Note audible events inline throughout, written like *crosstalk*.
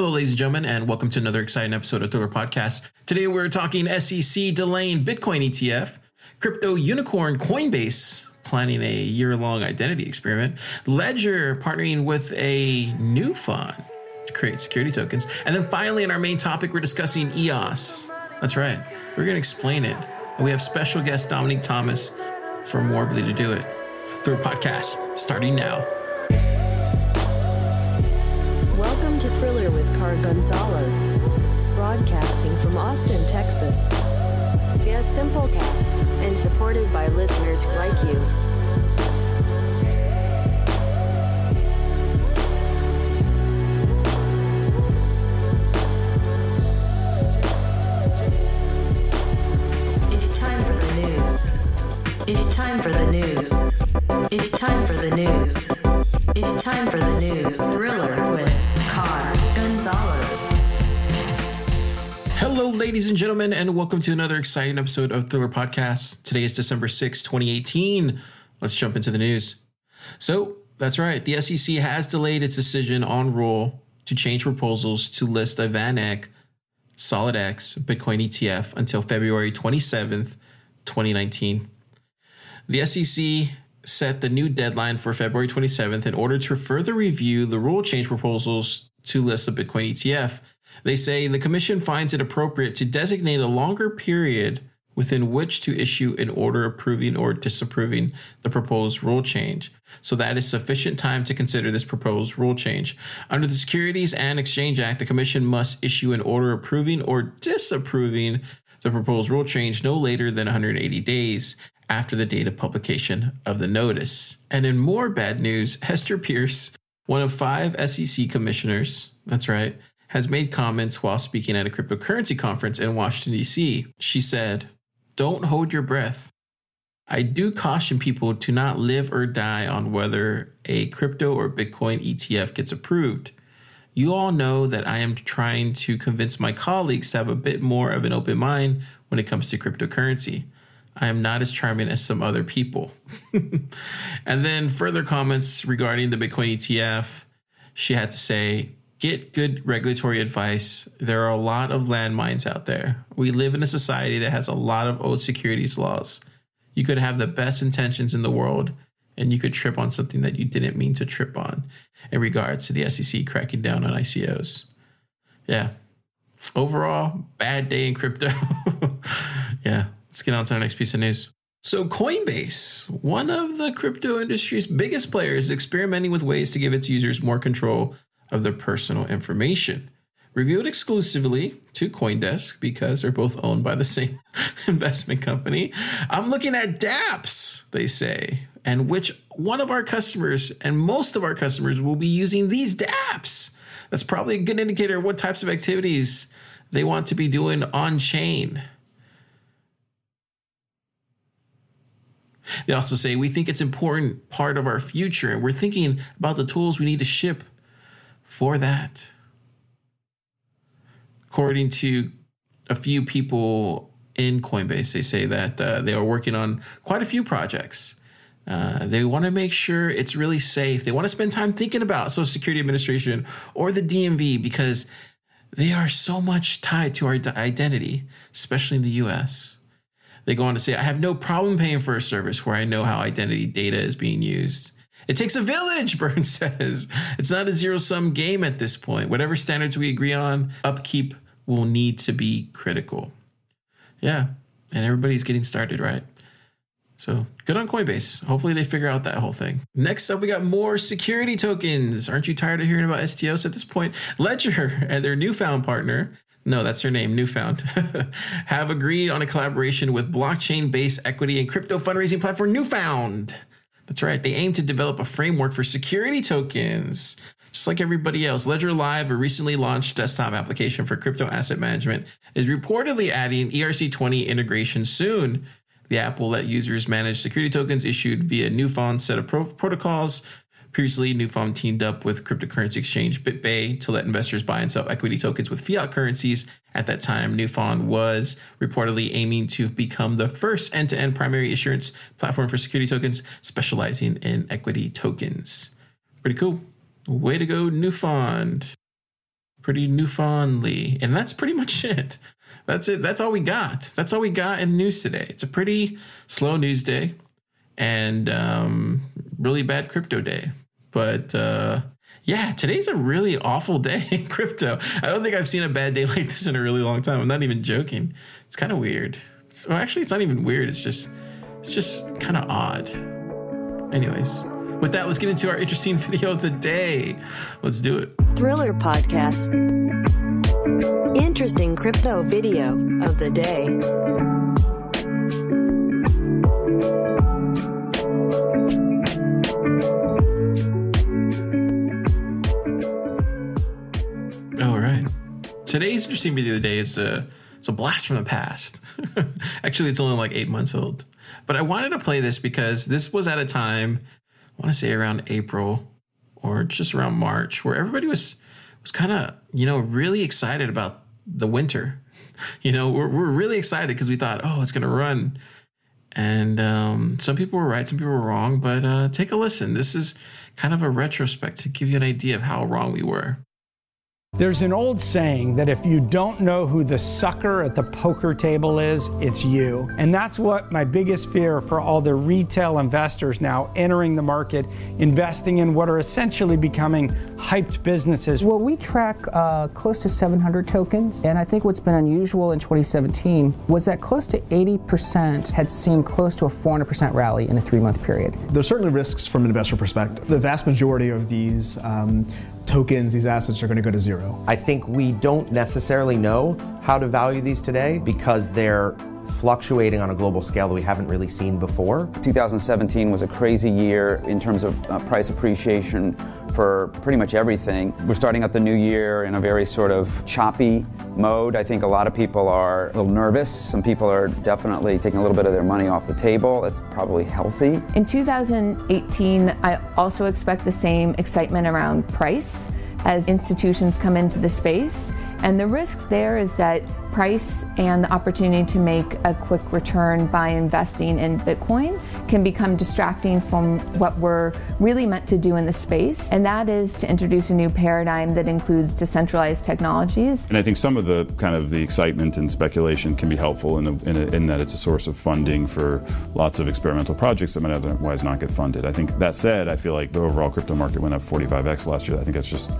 Hello, ladies and gentlemen, and welcome to another exciting episode of Thriller Podcast. Today we're talking SEC delaying Bitcoin ETF, crypto unicorn Coinbase planning a year long identity experiment, Ledger partnering with a new fund to create security tokens, and then finally, in our main topic, we're discussing EOS. That's right, we're going to explain it. And we have special guest Domenic Thomas for Worbli to do it. Thriller Podcast starting now. To Thriller with Car Gonzalez, broadcasting from Austin, Texas. Via Simplecast and supported by listeners like you. It's time for the news. It's time for the news. It's time for the news. It's time for the news. Thriller with Hello, ladies and gentlemen, and welcome to another exciting episode of Thriller Podcast. Today is December 6, 2018. Let's jump into the news. So, that's right, the SEC has delayed its decision on rule to change proposals to list a VanEck SolidX Bitcoin ETF until February 27th, 2019. The SEC set the new deadline for February 27th in order to further review the rule change proposals to list a Bitcoin ETF. They say the commission finds it appropriate to designate a longer period within which to issue an order approving or disapproving the proposed rule change. So that is sufficient time to consider this proposed rule change. Under the Securities and Exchange Act, the commission must issue an order approving or disapproving the proposed rule change no later than 180 days after the date of publication of the notice. And in more bad news, Hester Peirce, one of five SEC commissioners, that's right, has made comments while speaking at a cryptocurrency conference in Washington, D.C. She said, Don't hold your breath. I do caution people to not live or die on whether a crypto or Bitcoin ETF gets approved. You all know that I am trying to convince my colleagues to have a bit more of an open mind when it comes to cryptocurrency. I am not as charming as some other people. *laughs* and then further comments regarding the Bitcoin ETF, she had to say, Get good regulatory advice. There are a lot of landmines out there. We live in a society that has a lot of old securities laws. You could have the best intentions in the world and you could trip on something that you didn't mean to trip on in regards to the SEC cracking down on ICOs. Yeah. Overall, bad day in crypto. *laughs* yeah. Let's get on to our next piece of news. So, Coinbase, one of the crypto industry's biggest players, is experimenting with ways to give its users more control of their personal information. Revealed exclusively to Coindesk because they're both owned by the same *laughs* investment company. I'm looking at dApps, they say, and which one of our customers and most of our customers will be using these dApps. That's probably a good indicator of what types of activities they want to be doing on chain. They also say we think it's important part of our future and we're thinking about the tools we need to ship for that. According to a few people in Coinbase, they say that uh, they are working on quite a few projects. Uh, they want to make sure it's really safe. They want to spend time thinking about Social Security Administration or the DMV because they are so much tied to our identity, especially in the US. They go on to say, I have no problem paying for a service where I know how identity data is being used. It takes a village, *laughs* Burns says. It's not a zero sum game at this point. Whatever standards we agree on, upkeep will need to be critical. Yeah, and everybody's getting started, right? So good on Coinbase. Hopefully they figure out that whole thing. Next up, we got more security tokens. Aren't you tired of hearing about STOs at this point? Ledger *laughs* and their newfound partner no, that's her name, Neufund, *laughs* have agreed on a collaboration with blockchain based equity and crypto fundraising platform Neufund. That's right, they aim to develop a framework for security tokens. Just like everybody else, Ledger Live, a recently launched desktop application for crypto asset management, is reportedly adding ERC20 integration soon. The app will let users manage security tokens issued via Neufund's set of pro- protocols Previously, Neufund teamed up with cryptocurrency exchange BitBay to let investors buy and sell equity tokens with fiat currencies. At that time, Neufund was reportedly aiming to become the first end to end primary issuance platform for security tokens, specializing in equity tokens. Pretty cool. Way to go, Neufund. pretty Newfoundly. And that's pretty much *laughs* it. That's it. That's all we got. That's all we got in news today. It's a pretty slow news day and um, really bad crypto day. But uh, yeah, today's a really awful day in *laughs* crypto. I don't think I've seen a bad day *laughs* like this in a really long time. I'm not even joking. It's kind of weird. So actually, it's not even weird. It's just, it's just kind of odd. Anyways, with that, let's get into our interesting *laughs* video of the day. Let's do it. Thriller Podcast. Interesting crypto video of the day. Today's interesting video of the day is a it's a blast from the past. *laughs* Actually, it's only like eight months old. But I wanted to play this because this was at a time, I want to say around April or just around March, where everybody was was kind of, you know, really excited about the winter. *laughs* You know, we're, we're really excited because we thought, oh, it's going to run. And um, some people were right, some people were wrong. But uh, take a listen. This is kind of a retrospect to give you an idea of how wrong we were. There's an old saying that if you don't know who the sucker at the poker table is, it's you. And that's what my biggest fear for all the retail investors now entering the market, investing in what are essentially becoming hyped businesses. Well, we track uh, close to 700 tokens, and I think what's been unusual in 2017 was that close to 80% had seen close to a 400% rally in a three month period. There's certainly risks from an investor perspective. The vast majority of these um, tokens, these assets are going to go to zero. I think we don't necessarily know how to value these today because they're fluctuating on a global scale that we haven't really seen before. 2017 was a crazy year in terms of uh, price appreciation for pretty much everything. We're starting out the new year in a very sort of choppy mode. I think a lot of people are a little nervous. Some people are definitely taking a little bit of their money off the table. That's probably healthy. In 2018, I also expect the same excitement around price as institutions come into the space. And the risk there is that price and the opportunity to make a quick return by investing in Bitcoin can become distracting from what we're really meant to do in the space, and that is to introduce a new paradigm that includes decentralized technologies. And I think some of the kind of the excitement and speculation can be helpful in, a, in, a, in that it's a source of funding for lots of experimental projects that might otherwise not get funded. I think that said, I feel like the overall crypto market went up 45x last year. I think that's just,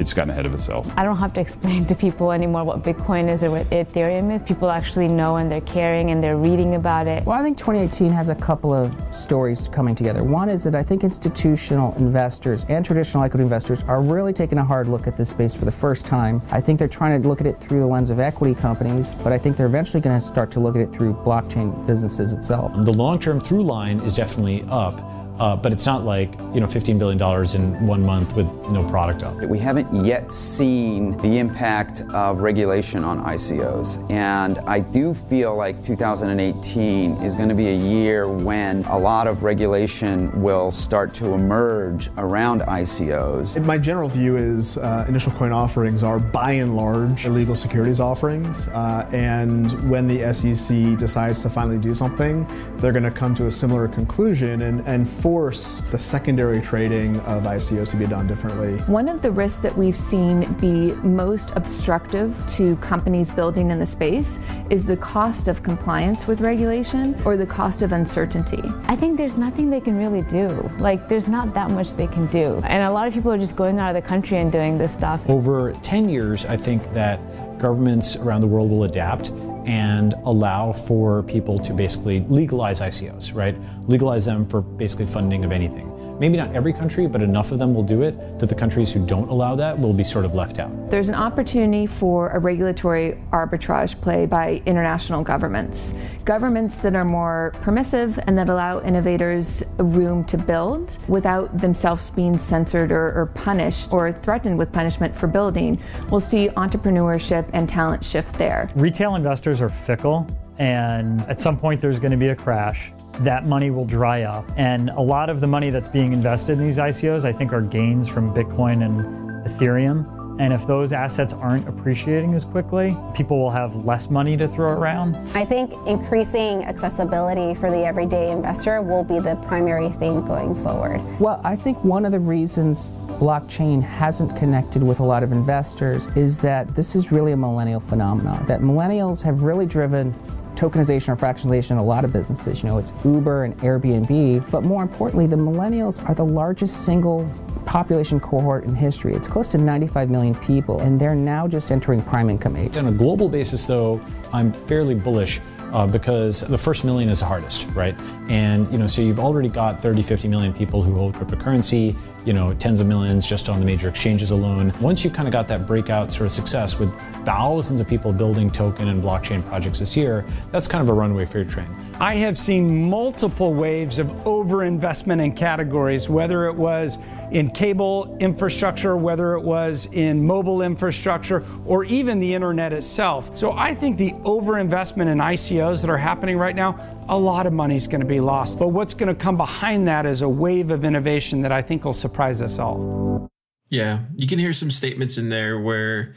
it's gotten ahead of itself. I don't have to explain *laughs* to people anymore what Bitcoin is or what Ethereum is. People actually know and they're caring and they're reading about it. Well, I think 2018 has a couple of stories coming together. One is that I think institutional investors and traditional equity investors are really taking a hard look at this space for the first time. I think they're trying to look at it through the lens of equity companies, but I think they're eventually going to start to look at it through blockchain businesses itself. The long-term through line is definitely up. Uh, but it's not like you know 15 billion dollars in one month with no product up. We haven't yet seen the impact of regulation on ICOs, and I do feel like 2018 is going to be a year when a lot of regulation will start to emerge around ICOs. My general view is uh, initial coin offerings are by and large illegal securities offerings, uh, and when the SEC decides to finally do something, they're going to come to a similar conclusion and and force the secondary trading of ICOs to be done differently. One of the risks that we've seen be most obstructive to companies building in the space is the cost of compliance with regulation or the cost of uncertainty. I think there's nothing they can really do. Like, there's not that much they can do. And a lot of people are just going out of the country and doing this stuff. Over 10 years, I think that governments around the world will adapt and allow for people to basically legalize ICOs, right? Legalize them for basically funding of anything. Maybe not every country, but enough of them will do it that the countries who don't allow that will be sort of left out. There's an opportunity for a regulatory arbitrage play by international governments. Governments that are more permissive and that allow innovators room to build without themselves being censored or, or punished or threatened with punishment for building will see entrepreneurship and talent shift there. Retail investors are fickle, and at some point there's going to be a crash that money will dry up. And a lot of the money that's being invested in these ICOs, I think, are gains from Bitcoin and Ethereum. And if those assets aren't appreciating as quickly, people will have less money to throw around. I think increasing accessibility for the everyday investor will be the primary thing going forward. Well, I think one of the reasons blockchain hasn't connected with a lot of investors is that this is really a millennial phenomenon. That millennials have really driven tokenization or fractionalization in a lot of businesses. You know, it's Uber and Airbnb, but more importantly, the millennials are the largest single population cohort in history. It's close to 95 million people, and they're now just entering prime income age. On a global basis, though, I'm fairly bullish uh, because the first million is the hardest, right? And you know, so you've already got 30, 50 million people who hold cryptocurrency you know, tens of millions just on the major exchanges alone. Once you've kind of got that breakout sort of success with thousands of people building token and blockchain projects this year, that's kind of a runway for your train. I have seen multiple waves of overinvestment in categories, whether it was in cable infrastructure, whether it was in mobile infrastructure, or even the internet itself. So I think the overinvestment in ICOs that are happening right now, a lot of money is going to be lost. But what's going to come behind that is a wave of innovation that I think will surprise us all. Yeah, you can hear some statements in there where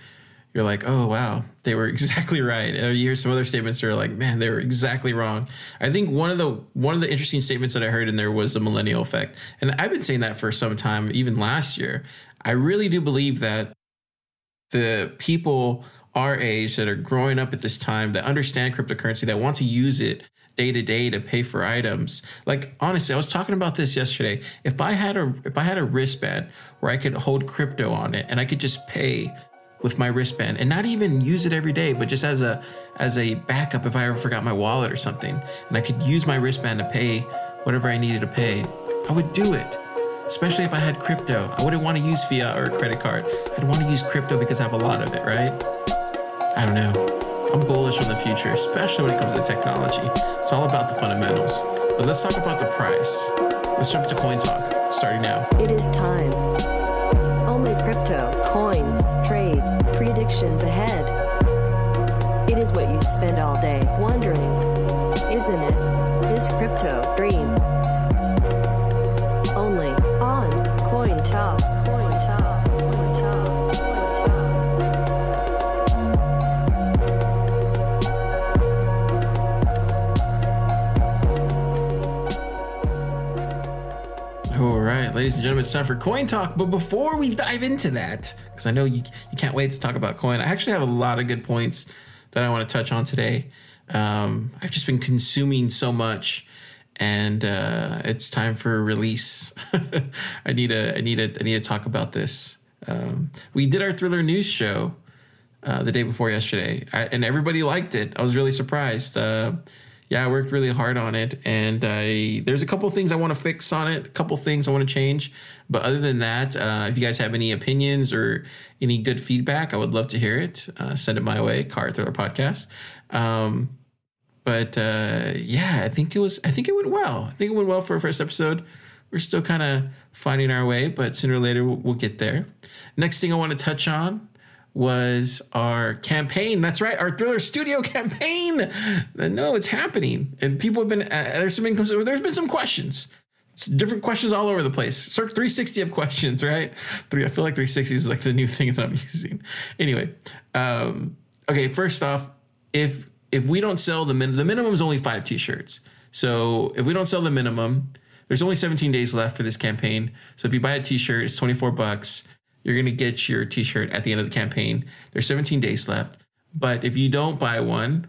you're like, oh wow, they were *laughs* exactly right. You hear some other statements that are like, man, they were exactly wrong. I think one of the one of the interesting statements that I heard in there was the millennial effect, and I've been saying that for some time, even last year. I really do believe that the people our age that are growing up at this time that understand cryptocurrency that want to use it day to day to pay for items. Like honestly, I was talking about this yesterday. If I had a if I had a wristband where I could hold crypto on it and I could just pay with my wristband and not even use it every day, but just as a as a backup if I ever forgot my wallet or something, and I could use my wristband to pay whatever I needed to pay, I would do it. Especially if I had crypto. I wouldn't want to use fiat or a credit card. I'd want to use crypto because I have a lot of it, right? I don't know. I'm bullish on the future, especially when it comes to technology. It's all about the fundamentals. But let's talk about the price. Let's jump to Coin Talk, starting now. It is time. Only crypto, coins, trades, predictions ahead. It is what you spend all day wondering, isn't it? This crypto dream. Ladies and gentlemen, it's time for Coin Talk. But before we dive into that, because I know you, you can't wait to talk about coin, I actually have a lot of good points that I want to touch on today. Um, I've just been consuming so much, and uh, it's time for a release. *laughs* I need a, I need a, I need to talk about this. Um, we did our thriller news show uh, the day before yesterday, I, and everybody liked it. I was really surprised. Uh, yeah, I worked really hard on it, and I there's a couple things I want to fix on it, a couple things I want to change. But other than that, uh, if you guys have any opinions or any good feedback, I would love to hear it. Uh, send it my way, Car Thriller Podcast. Um, but uh, yeah, I think it was. I think it went well. I think it went well for a first episode. We're still kind of finding our way, but sooner or later we'll, we'll get there. Next thing I want to touch on was our campaign. That's right, our Thriller Studio *laughs* campaign. No, it's happening, and people have been. Uh, there's some income. There's been some questions. It's different questions all over the place. Circ 360 of questions, right? Three. I feel like 360 is like the new *laughs* thing that I'm using. Anyway, um, okay. First off, if if we don't sell the min, the minimum is only five t-shirts. So if we don't sell the minimum, there's only 17 days left for this campaign. So if you buy a t-shirt, it's 24 bucks. You're gonna get your t-shirt at the end of the campaign. There's 17 days left. But if you don't buy one,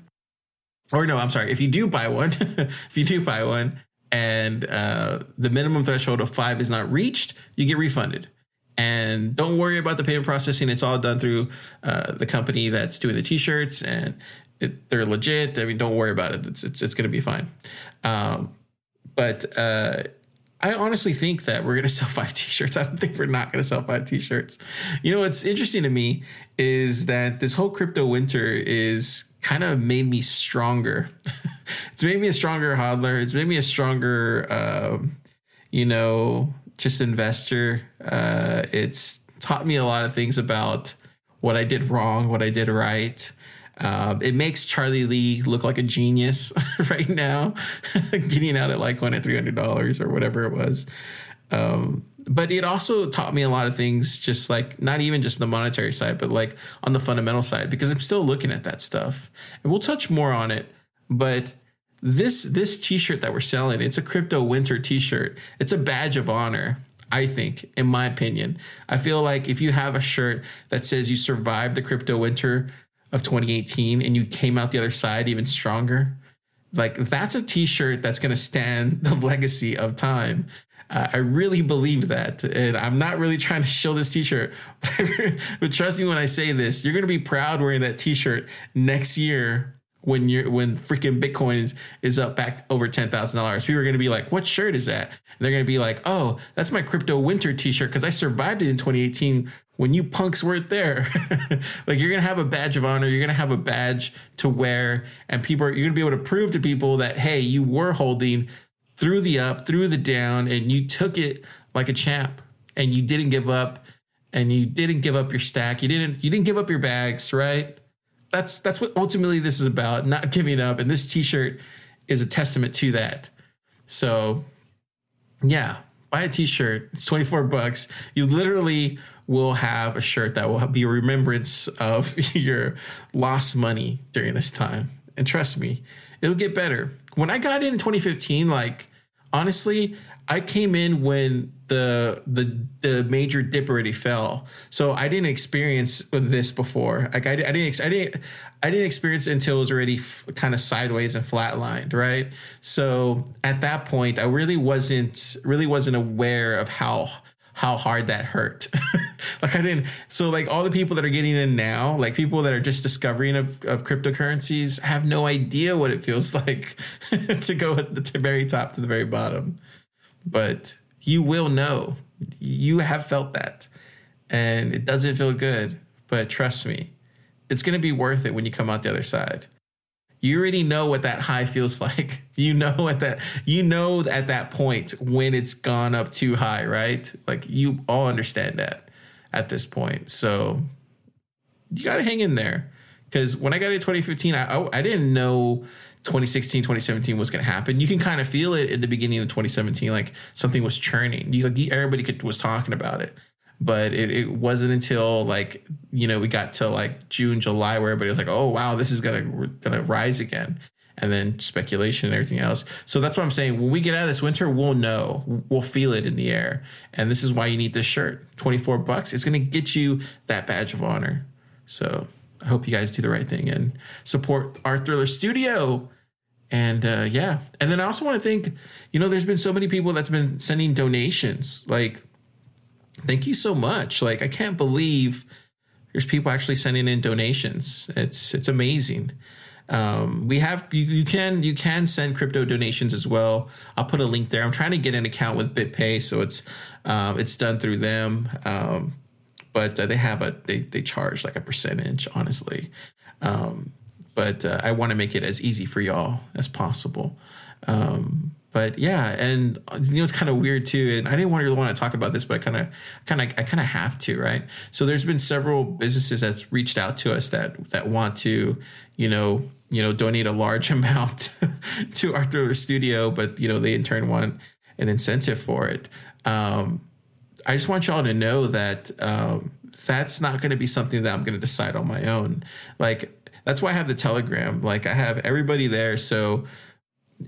or no, I'm sorry, if you do buy one, *laughs* if you do buy one, and uh, the minimum threshold of five is not reached, you get refunded. And don't worry about the payment processing; it's all done through uh, the company that's doing the t-shirts, and it, they're legit. I mean, don't worry about it; it's it's, it's going to be fine. Um, but uh, I honestly think that we're to *laughs* sell five t-shirts. I don't think we're not to sell five t-shirts. You know, what's interesting to me is that this whole crypto winter is kind of made me stronger. *laughs* it's made me a stronger hodler. It's made me a stronger, um, you know, just investor. Uh, it's taught me a lot of things about what I did wrong, what I did right. Um, it makes Charlie Lee look like a genius *laughs* right now, *laughs* getting out at Litecoin at three hundred dollars or whatever it was. Um, but it also taught me a lot of things just like not even just the monetary side but like on the fundamental side because i'm still looking at that stuff. And we'll touch more on it but this this t-shirt that we're selling it's a crypto winter t-shirt. It's a badge of honor i think in my opinion. I feel like if you have a shirt that says you survived the crypto winter of 2018 and you came out the other side even stronger like that's a t-shirt that's going to stand the *laughs* legacy of time uh, I really believe that. And I'm not really trying to show this t shirt, *laughs* but trust me when I say this, you're going to be proud wearing that t shirt next year when you're when freaking Bitcoin is, is up back over ten thousand dollars. People are going to be like, "What shirt is that?" And they're going to be like, "Oh, that's my crypto winter T-shirt because I survived it in 2018 when you punks weren't there." *laughs* like you're to have a badge of honor. You're to have a badge to wear, and people are you're to be able to prove to people that hey, you were holding through the up, through the down, and you took it like a champ, and you didn't give up, and you didn't give up your stack. You didn't you didn't give up your bags, right? That's that's what ultimately this is about, not giving up. And this T-shirt is a testament to that. So, yeah, buy a T-shirt. It's twenty four bucks. You literally will have a shirt that will be a remembrance of *laughs* your lost money during this time. And trust me, it'll get better. When I got in 2015, like honestly, I came in when the the the major dip already fell, so I didn't experience this before. Like I, I didn't I didn't I didn't experience it until it was already f- kind of sideways and flatlined, right? So at that point, I really wasn't really wasn't aware of how how hard that hurt. *laughs* like I didn't. So like all the people that are getting in now, like people that are just discovering of, of cryptocurrencies, have no idea what it feels *laughs* like to go at the very top to the very bottom. But you will know. You have felt that, and it doesn't feel good. But trust me, it's going to be worth it when you come out the other side you already know what that high feels *laughs* like. You know at that you know at that point when it's gone up too high, right? Like you all understand that at this point. So you got to hang in there because when I got into 2015, I, I, I didn't know 2016, 2017 was going to happen. You can kind of feel it in the beginning of 2017, like something was churning. You like everybody could, was talking about it but it, it wasn't until like you know we got to like June, July where everybody was like, oh wow, this is gonna gonna rise again, and then speculation and everything else. So that's what I'm saying. When we get out of this winter, we'll know, we'll feel it in the air, and this is why you need this shirt. Twenty four bucks. It's gonna get you that badge of honor. So I hope you guys do the right thing and support our Thriller Studio. And uh, yeah, and then I also want to thank, you know, there's been so many people that's been sending donations, like thank you so much. Like I can't believe there's people actually sending in donations. It's it's amazing. Um, we have you, you can you can send crypto donations as well. I'll put a link there. I'm trying to get an account with BitPay, so it's um, it's done through them. Um, but uh, they have a they they charge like a percentage, honestly. Um, but uh, I want to make it as easy for y'all as possible. Um, but yeah, and you know it's kind of weird too. And I didn't to want to talk about this, but I kind of, kind of, I kind of have to, right? So there's been several businesses that's reached out to us that that want to, you know, you know, donate a large *laughs* amount to our Thriller Studio, but you know they in turn want an incentive for it. Um, I just want y'all to know that um, that's not going to be something that I'm going to decide on my own. Like that's why I have the Telegram. Like I have everybody there, so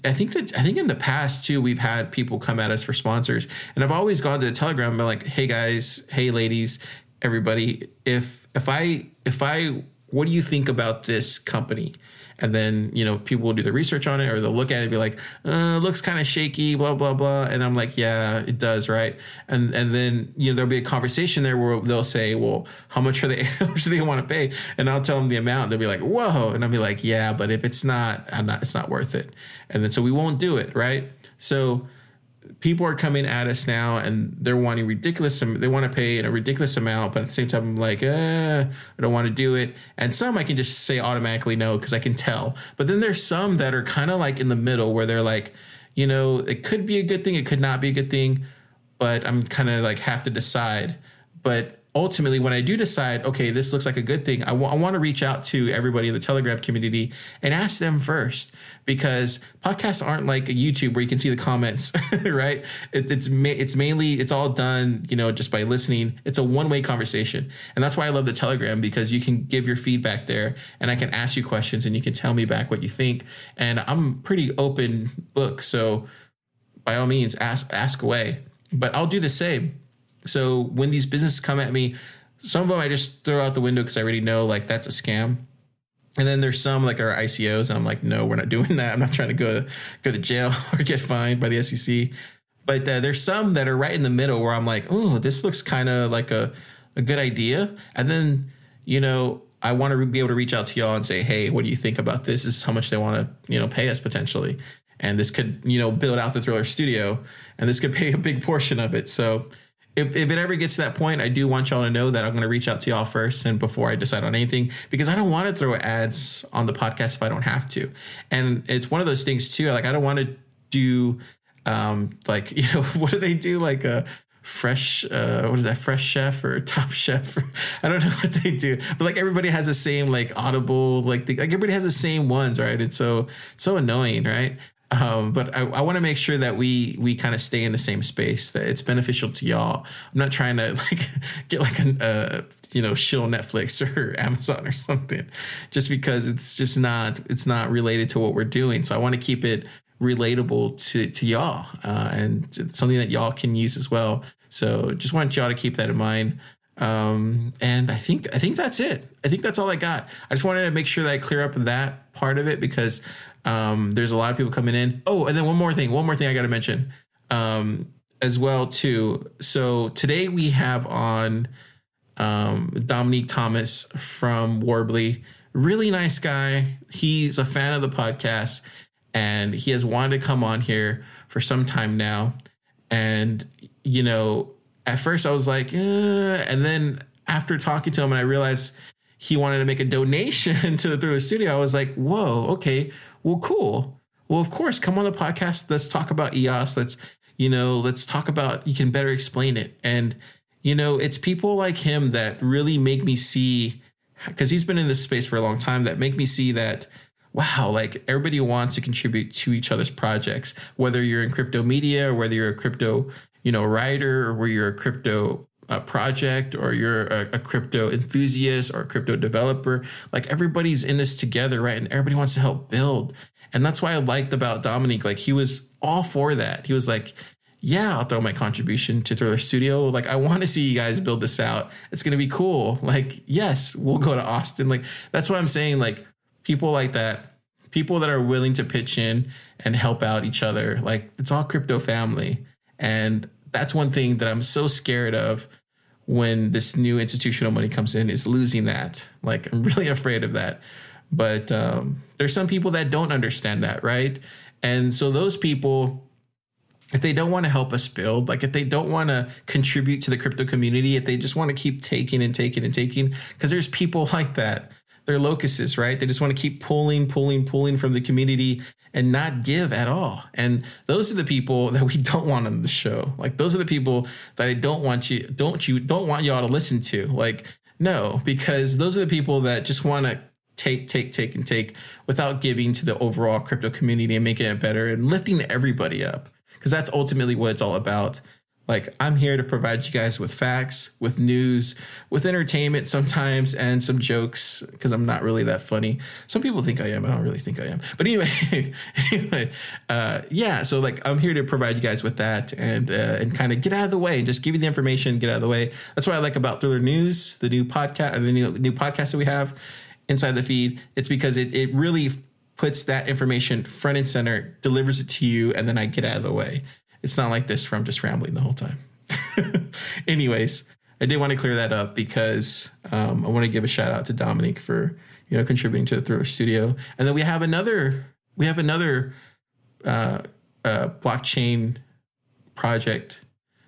I think that I think in the past too we've had people come at us for sponsors, and I've always gone to the Telegram and been like, "Hey guys, hey ladies, everybody, if if I if I what do you think about this company?" And then you know people will do the research on it or they'll look at it and be like uh, looks kind of shaky blah blah blah. And i'm like yeah it does right? And and then you know there'll be a conversation there where they'll say well how much are they *laughs* how much do they want to pay? And i'll tell them the amount. They'll be like whoa. And i'll be like yeah but if it's not i'm not it's not worth it. And then so we won't do it right? So people are coming at us now and they're wanting ridiculous they want to pay a ridiculous amount but at the same time i'm like eh, i don't want to do it. And some i can just say automatically no because i can tell. But then there's some that are kind of like in the middle where they're like you know it could be a good thing it could not be a good thing but i'm kind of like have to decide. But ultimately, when I do decide, okay, this looks like a good thing, I, w- I want to reach out to everybody in the Telegram community and ask them first because podcasts aren't like a YouTube where you can see the comments, *laughs* right? It, it's ma- it's mainly it's all done, you know, just by listening. It's a one way conversation, and that's why I love the Telegram because you can give your feedback there, and I can ask you questions, and you can tell me back what you think, and I'm pretty open book, so by all means, ask ask away. But I'll do the same so when these businesses come at me, some of them I just throw out the window because I already know like that's a scam. And then there's some like our ICOs, and I'm like, no, we're not *laughs* doing that. I'm not trying to go go to jail *laughs* or get fined by the SEC. But uh, there's some that are right in the middle where I'm like, oh, this looks kind of like a a good idea. And then you know I want to be able to reach out to y'all and say, hey, what do you think about this? This is how much they want to you know pay us potentially, and this could you know build out the Thriller Studio, and this could *laughs* pay a big portion of it. So if, if it ever gets to that point, I do want y'all to know that I'm going to reach out to y'all first and before I decide on anything because I don't want to throw ads on the podcast if I don't have to. And it's one of those things too. Like I don't want to do um like *laughs* you know what do they do like a fresh uh what is that fresh chef or top chef or, *laughs* i don't know *laughs* what they do but like everybody has the same like audible like, the, like everybody has the same ones right and so it's so annoying right um, but I, I want to make sure that we we kind of stay in the same space that it's beneficial to y'all. I'm not trying to *laughs* like get like a uh, you know shill Netflix *laughs* or Amazon or something, just because it's just not it's not related to what we're doing. So I want to keep it relatable to to y'all uh, and something that y'all can use as well. So just want y'all to keep that in mind. Um, and I think I think that's it. I think that's all I got. I just wanted to make sure that I clear up that part of it because um, there's a lot of people coming in. Oh, and then one more thing, one more thing I got to mention um, as well too. So today we have on um, Domenic Thomas from Worbli. Really nice guy. He's a fan of the podcast, and he has wanted to come on here for some time now. And you know, at first I was like, eh, and then after talking to him, and I realized he wanted to make a donation *laughs* to the Thriller Studio. I was like, whoa, okay well, cool. Well, of course, come on the podcast. Let's talk about EOS. Let's, you know, let's talk about, you can better explain it. And, you know, it's people like him that really make me see, because he's been in this space for a long time, that make me see that, wow, like everybody wants to contribute to each other's projects, whether you're in crypto media or whether you're a crypto, you know, writer or where you're a crypto a project or you're a, a, crypto enthusiast or a crypto developer like everybody's in this together right? And everybody wants to help build. And that's why i liked about Domenic. Like he was all for that. He was like yeah i'll throw my contribution to thriller studio. Like i want to see you guys build this out. It's going to be cool. Like yes we'll go to austin. Like that's what i'm saying. Like people like that people that are willing to pitch in and help out each other like it's all crypto family. And that's one thing that I'm so scared of when this new institutional money comes in is losing that. Like I'm *laughs* really afraid of that. But um, there's some people that don't understand that, right? And so those people, if they don't want to help us build, like if they don't want to contribute to the crypto community, if they just want to keep taking and taking and taking, because there's people *laughs* like that. They're locusts, right? They just want to keep pulling, pulling, pulling from the community and not give at all. And those are the people that we *laughs* don't want on the show. Like those are the people that I don't want you don't you don't want y'all to listen to. Like no, because those are the people that just want to take take take and take without giving to the overall crypto community and making it better and lifting everybody up. Because that's ultimately what it's all about. Like, I'm here to provide you guys with facts, with news, with entertainment sometimes, and some jokes because I'm not really that funny. Some people think I am. I don't really think I am. But anyway, *laughs* anyway, uh, yeah. So like, I'm here to provide you guys with that and uh, and kind of get out of the way and just give you the information, get out of the way. That's what I like about Thriller News, the new podcast, the new new podcast that we have inside the feed. It's because it it really puts that information front and center, delivers it to you, and then I get out of the way. It's not like this from just rambling the whole time. *laughs* Anyways, I did want to clear that up because um, I want to give a shout out to Domenic for you know contributing to the Thriller Studio, and then we have another we have another uh, uh, blockchain project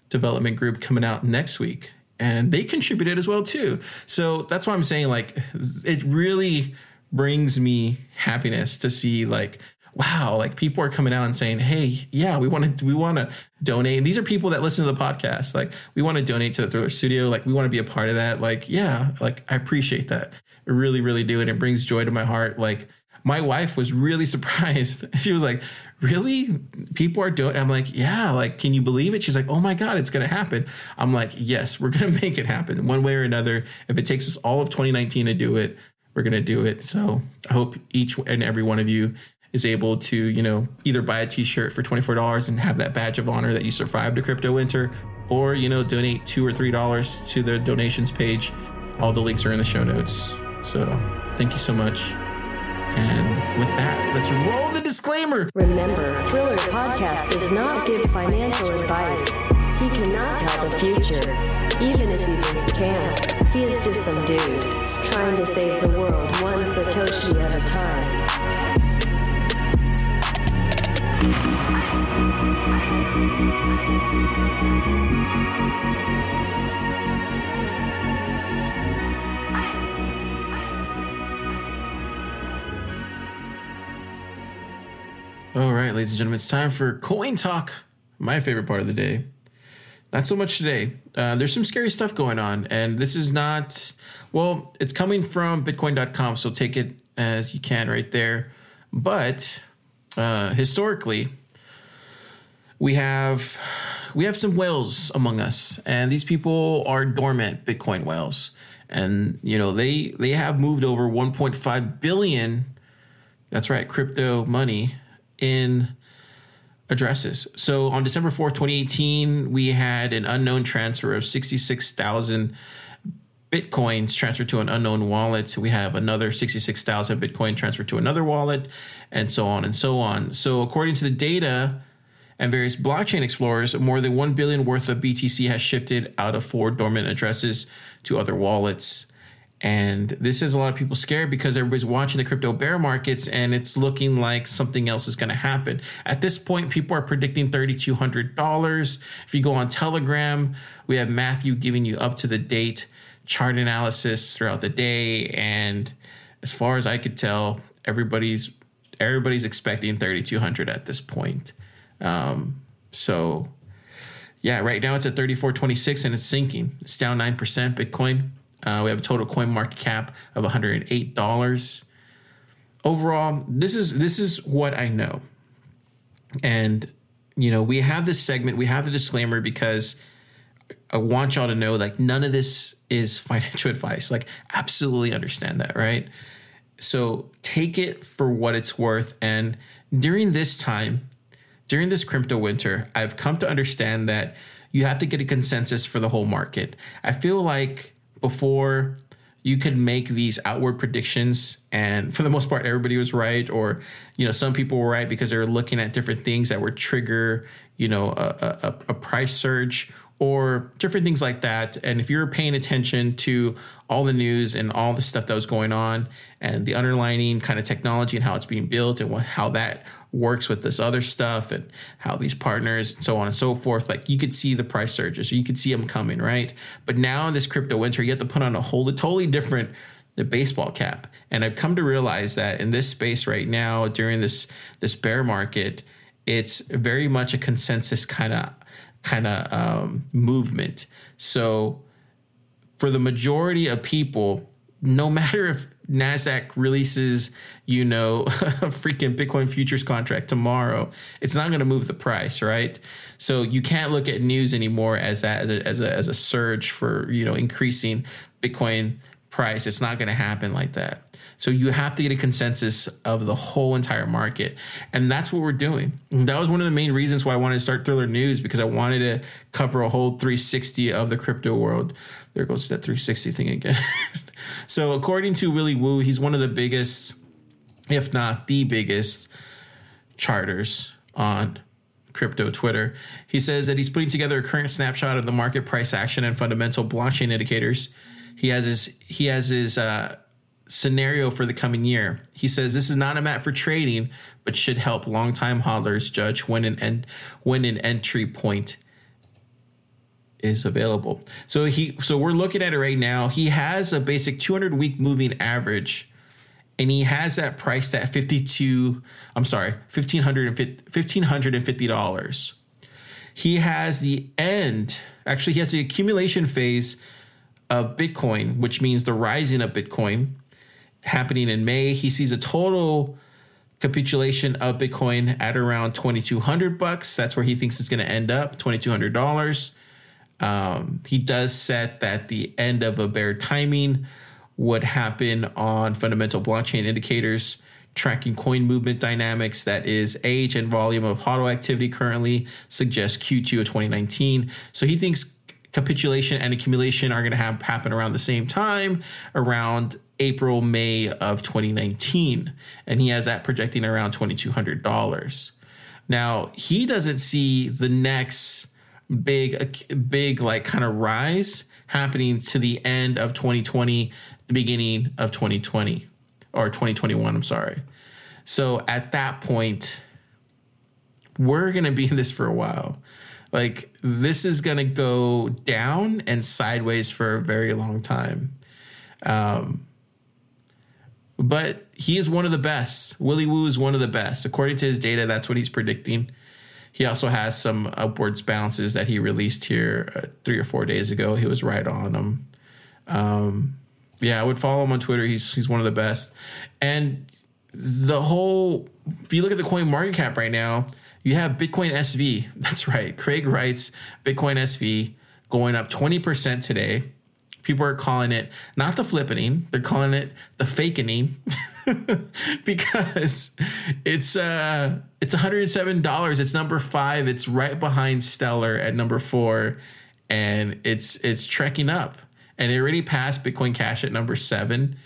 development group coming out next week, and they contributed as well too. So that's why I'm saying like it really brings me happiness to see like wow, like people are coming out and saying, hey, yeah, we want to we want to donate. And these are people that listen to the podcast. Like we want to donate to the Thriller Studio. Like we want to be a part of that. Like yeah, like I appreciate that. I really, really do, and it brings joy to my heart. Like my wife was really *laughs* surprised. She was like, really people are doing i'm like yeah like can you believe it she's like oh my god it's gonna happen i'm like yes we're gonna *laughs* make it happen one way or another if it takes us all of 2019 to do it we're gonna do it so i hope each and every one of you is able to you know either buy a t-shirt for $24 and have that badge of honor that you survived a crypto winter or you know donate two or three dollars to the donations page all the links are in the show notes so thank you so much and with that, let's roll the disclaimer. Remember, Thriller Podcast does not give financial advice. He cannot tell the future. Even if he thinks can. He is just some dude trying to save the world one Satoshi at a time. All right, ladies and gentlemen, it's time for Coin Talk, my favorite part of the day. Not so much today. Uh, there's some scary stuff going on, and this is not, well, it's coming from Bitcoin.com, so take it as you can right there. But uh, historically, we have we have some whales among us, and these people are dormant Bitcoin whales, and you know they they have moved over 1.5 billion. That's right, crypto money in addresses. So on December 4th, 2018, we had an unknown transfer of 66,000 Bitcoins transferred to an unknown wallet. We have another 66,000 Bitcoin transferred to another wallet, and so on and so on. So according to the data and various blockchain explorers, more than 1 billion worth of BTC has shifted out of four dormant addresses to other wallets. And this is a lot of people scared because everybody's watching the crypto bear markets and it's looking like something else is going to happen. At this point, people are predicting $3,200. If you go on Telegram, we have Matthew giving you up to the date chart analysis throughout the day. And as far as I could tell, everybody's everybody's expecting 3,200 at this point. Um, so yeah, right now it's at 34.26 and it's sinking. It's down 9% Bitcoin. Uh, we have a total coin market cap of $108. Overall, this is this is what I know. And you know, we have this segment, we have the disclaimer because I want y'all to know like none of this is *laughs* financial advice. Like absolutely understand that, right? So take it for what it's worth and during this time, during this crypto winter, I've come to understand that you have to get a consensus for the whole market. I feel like before you could make these outward predictions and for the most part everybody was right or you know some people were right because they were looking at different things that would trigger you know a, a, a price surge or different things like that. And if you're paying attention to all the news and all the stuff that was going on and the underlining kind of technology and how it's being built and what, how that works with this other stuff and how these partners and so on and so forth like you could see the price surges. You could see them coming right? But now in this crypto winter you have to put on a whole totally different the baseball cap. And i've come to realize that in this space right now during this this bear market it's very much a consensus kind of kind of um, movement so for the majority of people no *laughs* matter if NASDAQ releases, you know, a *laughs* freaking Bitcoin futures contract tomorrow, it's not going to move the price, right? So you can't look at news anymore as that as a, as a, as a surge for, you know, increasing Bitcoin price. It's not going to happen like that. So you have to get a consensus of the whole entire market. And that's what we're doing. And that was one of the main reasons why I wanted to start Thriller News because I wanted to cover a whole 360 of the crypto world. There goes that 360 thing again. *laughs* so according to Willy Woo, he's one of the biggest, if not the biggest, charters on crypto Twitter. He says that he's putting together a current snapshot of the market price action and fundamental blockchain indicators. He has his he has his uh, scenario for the coming year. He says this is not a map for trading, but should help longtime hodlers judge when an en- when an entry point is available. So he so we're looking at it right now. He has a basic 200 week moving average and he has that priced at 52 i'm sorry $1550 he has the end actually he has the accumulation phase of bitcoin which means the rising of bitcoin happening in may. He sees a total capitulation of bitcoin at around 2200 bucks. That's where he thinks it's going to end up $2200 um, he does set that the end of a bear timing would happen on fundamental blockchain indicators tracking coin movement dynamics that is age and volume of hodl activity currently suggests q2 of 2019 so he thinks capitulation and accumulation are going to have happen around the same time around april may of 2019 and he has that projecting around $2200 now he doesn't see the next big big like kind of rise happening to the end of 2020 the beginning of 2020 or 2021 i'm sorry. So at that point we're going to be in this for a while. Like this is going to go down and sideways for a very long time. Um but he is one of the best willy woo is one of the best according to his data that's what he's predicting he also has some upwards bounces that he released here uh, three or four days ago. He was right on them. Um, yeah, I would follow him on Twitter. He's he's one of the best. And the whole, if you look at the coin market cap right now, you have Bitcoin SV. *laughs* That's right. Craig Wright's Bitcoin SV going up 20% today. People are calling it not the flippening, they're calling it the fakening *laughs* because it's uh it's $107. It's number 5. It's right behind Stellar at number 4 and it's it's trekking up. And it already passed Bitcoin Cash at number 7.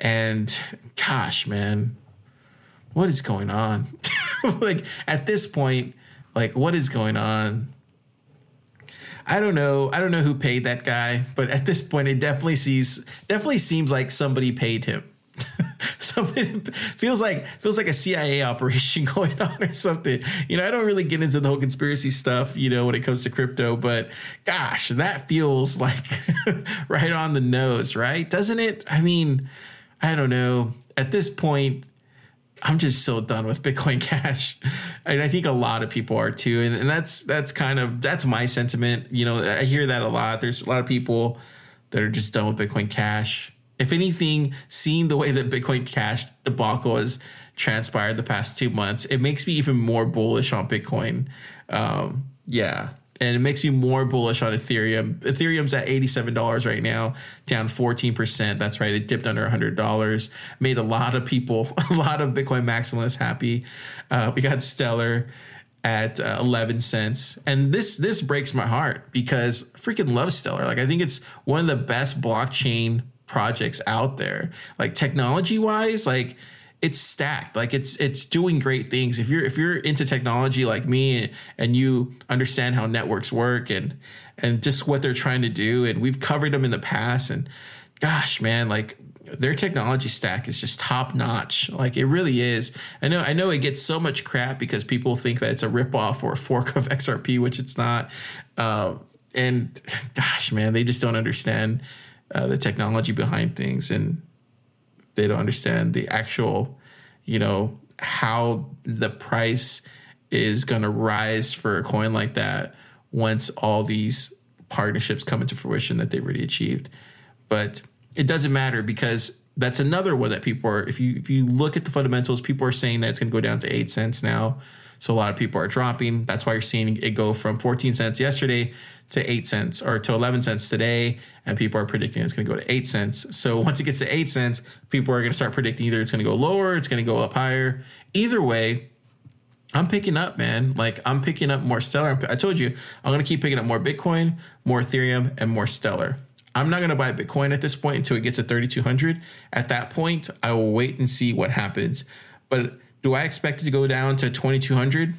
And gosh, man, what is going on? *laughs* like at this point, like what is going on? I don't know. I don't know who paid that guy, but at this point, it definitely sees definitely seems like somebody paid him. *laughs* something feels like feels like a CIA operation *laughs* going on or something. You know, I don't really get into the whole conspiracy stuff, you know, when it comes to crypto, but gosh, that feels *laughs* like right on the nose, right? Doesn't it? I mean, I don't know. At this point, I'm just so done with *laughs* Bitcoin Cash, and I think a lot of people are too. And, and that's that's kind of that's my sentiment. You know, I hear that a lot. There's a lot of people that are just done with Bitcoin Cash. If anything, seeing the way that Bitcoin Cash debacle has transpired the past two months, it makes me even more bullish on Bitcoin. Um, yeah, and it makes me more bullish on Ethereum. Ethereum's at $87 right now, down 14%. That's right. It dipped under $100. Made a lot of people, *laughs* a lot of Bitcoin maximalists happy. Uh, we got Stellar at uh, 11 cents. And this this breaks my heart because I freaking love Stellar. Like I think it's one of the best blockchain projects out there. Like technology-wise, like it's stacked. Like it's it's doing great things. If you're if you're into technology like me and you understand how networks work and and just what they're trying to do and we've covered them in the past and gosh man like their technology stack is just top notch. Like it really is. I know i know it gets so much crap because people think that it's a ripoff or a fork of *laughs* xrp which it's not. Uh, and gosh man they just don't understand uh, the technology behind things. And they don't understand the actual, you know, how the price is going to rise for a coin like that once all these partnerships come into fruition that they've already achieved. But it doesn't matter because that's another one that people are if you if you look at the fundamentals, people are saying that it's to go down to 8 cents now. So a lot of people are dropping. That's why you're seeing it go from 14 cents yesterday to 8 cents or to 11 cents today and people are predicting it's going to go to 8 cents. So *laughs* once it gets to 8 cents, people are going to start predicting either it's going to go lower, it's going to go up higher. Either way, I'm picking up, man. Like I'm picking up more Stellar. I told you, I'm going to keep picking up more Bitcoin, more Ethereum, and more Stellar. I'm not going to buy Bitcoin at this point until it gets to 3200. At that point, I will wait and see what happens. But do I expect it to go down to 2200?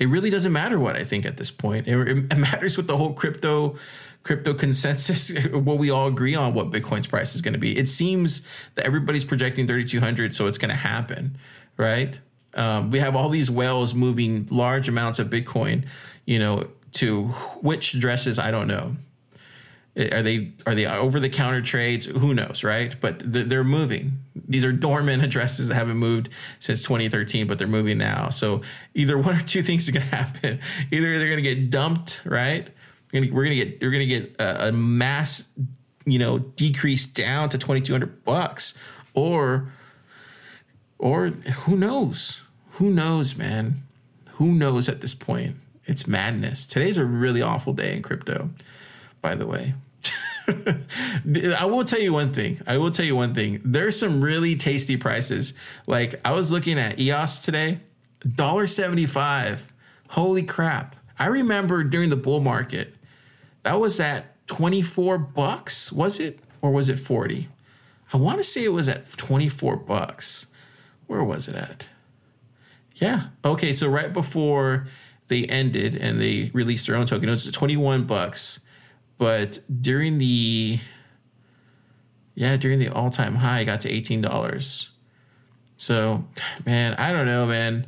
It really doesn't matter what I think at this point. It, it matters what the whole crypto crypto consensus, *laughs* what we all agree on what Bitcoin's price is going to be. It seems that everybody's projecting 3,200, so it's going to happen, right? Um, we have all these whales moving large amounts of Bitcoin, you know, to which dresses I don't know. Eh, are they are they over the counter trades? Who knows, right? But they're moving. These are dormant *laughs* addresses that haven't moved since 2013, but they're moving now. So either one or two *laughs* things are going to happen. Either they're going to get dumped, right? We're going to get we're going to get a, a mass, you know, decrease down to 2,200 bucks, or or who knows? Who knows, man? Who knows at this point? It's madness. Today's a really awful day in crypto, by the way. *laughs* I will tell you one thing. I will tell you one thing. There's some really tasty prices. Like I was looking at EOS today, $1.75. Holy crap. I remember during the bull market, that was at 24 bucks, was it? Or was it 40? I want to say it was at 24 bucks. Where was it at? Yeah. Okay, so right before they ended and they released their own token, it was 21 bucks but during the yeah during the all-time high, it got to eighteen dollars. So, man, I don't know, man.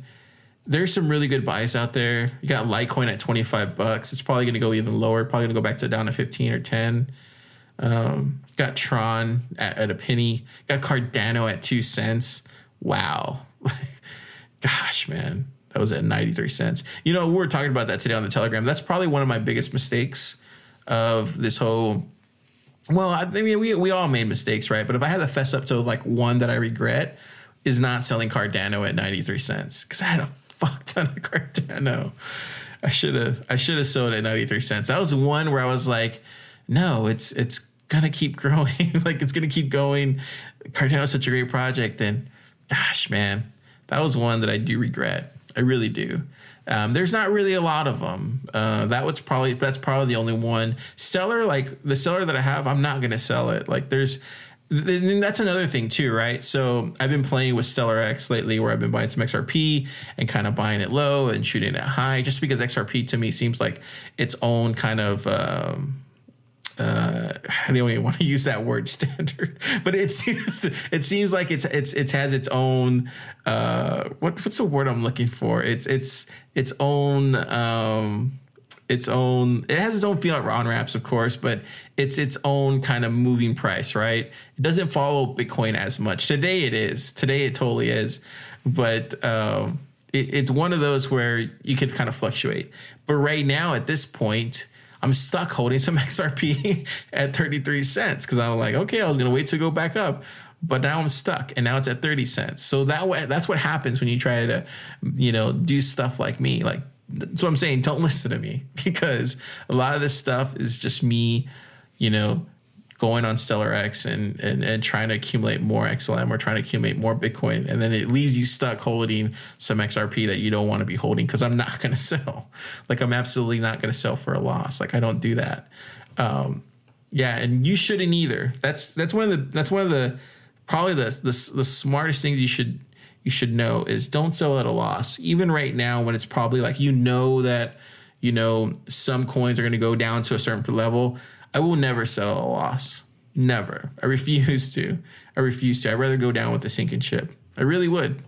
There's some really good buys out there. You got Litecoin at 25 bucks. It's probably going to go even lower. Probably going to go back to down to 15 or 10. Um, got Tron at, at a penny. Got Cardano at two cents. Wow. *laughs* Gosh, man, that was at 93 cents. You know, we were talking about that today on the Telegram. That's probably one of my biggest mistakes of this whole well, I mean, we, we all made mistakes, right? But if I had to fess up to like one that I regret, is not selling Cardano at 93 cents because I had a fuck ton of *laughs* Cardano. I should have I should have sold at 93 cents. That was one where I was like, no, it's it's gonna keep *laughs* growing. like it's gonna keep going. Cardano is such a great project. And gosh, man, that was one that I do regret. I really do. Um, there's not really a lot of them. Uh, that was probably that's probably the only one. Stellar, like the Stellar that I have, I'm not gonna sell it. Like there's that's another thing too, right? So I've been playing with Stellar X lately, where I've been buying some XRP and kind of buying it low and shooting it high, just because XRP to me seems like its own kind of um, uh, I don't even want to use that word *laughs* standard, but it seems it seems like it's it's it has its own uh, what what's the word I'm looking for? It's it's its own um, its own it has its own feel on wraps, of course, but it's its own kind of moving price, right? It doesn't follow Bitcoin as much. Today it is. Today it totally is, but. Um, it, it's one of those where you could kind of fluctuate. But right now, at this point, I'm stuck holding some *laughs* XRP at 33 cents because I was like, okay, I was gonna wait to go back up, but now I'm stuck and now it's at 30 cents. So that way, that's what happens when you try to, you know, do stuff like me. Like that's what I'm saying. Don't *laughs* listen to me because a lot of this stuff is just me, you know, going on Stellar X and, and and trying to accumulate more XLM or trying to accumulate more Bitcoin, and then it leaves you stuck holding some XRP that you don't want to be holding because I'm *laughs* not going to sell. Like I'm absolutely not going to sell for a loss. Like I don't do that. Um, yeah, and you shouldn't either. That's that's one of the that's one of the probably the the, the smartest things you should you should know is don't sell at a loss. Even right now when it's probably like you know that you know some coins are going to go down to a certain level I will never settle a loss. Never. I refuse to. I refuse to. I'd rather go down with a sinking ship. I really would.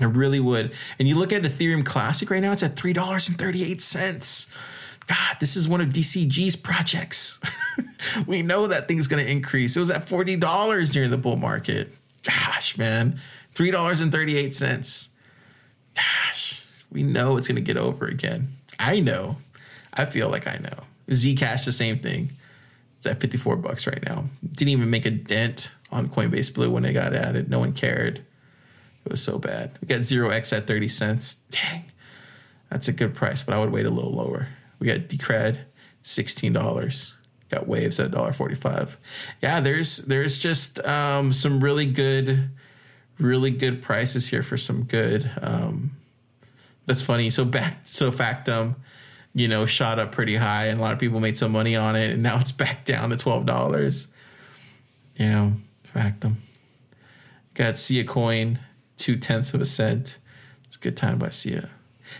I really would. And you look at Ethereum Classic right now, it's at $3.38. God, this is one of DCG's projects. *laughs* we know that thing's going to increase. It was at $40 during the bull market. Gosh, man. $3.38. Gosh, we know it's going to get over again. I know. I feel like I know. Zcash, the same thing. It's at 54 bucks right now. Didn't even make a dent on Coinbase Blue when it got added. No one cared. It was so bad. We got 0x at 30 cents. Dang. That's a good price, but I would wait a little lower. We got Decred, $16. Got waves at $1.45. Yeah, there's there's just um, some really good, really good prices here for some good. Um, that's funny. So back so Factom you know, shot up pretty high and a lot of people made some money on it and now it's *laughs* back down to twelve dollars. You know, Factom. Got Sia coin, two tenths of a cent. It's a good time buy Sia.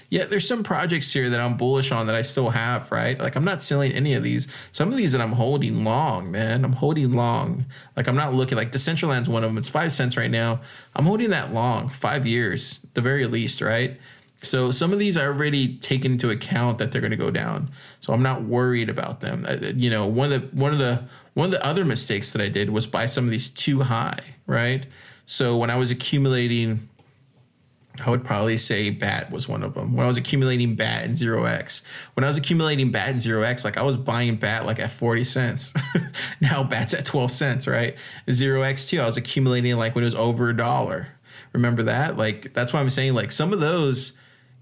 Yeah, there's some projects here that I'm bullish on that I still have, right? Like I'm not selling any of these. Some of these that I'm holding long, man. I'm holding long. Like I'm not looking like Decentraland's one of them. It's five cents right now. I'm holding that long, five years, the very least, right? So some of these I already take into account that they're going to go down. So I'm not worried about them. I, you know, one of the one of the one of the other mistakes that I did was buy some of these too high, right? So when I was accumulating I would probably say BAT was one of them. When I was accumulating BAT and Zero X, when I was accumulating BAT and Zero X, like I was buying BAT like at 40 cents. *laughs* now BAT's at 12 cents, right? Zero X too, I was accumulating like when it was over a dollar. Remember that? Like that's why I'm saying like some of those,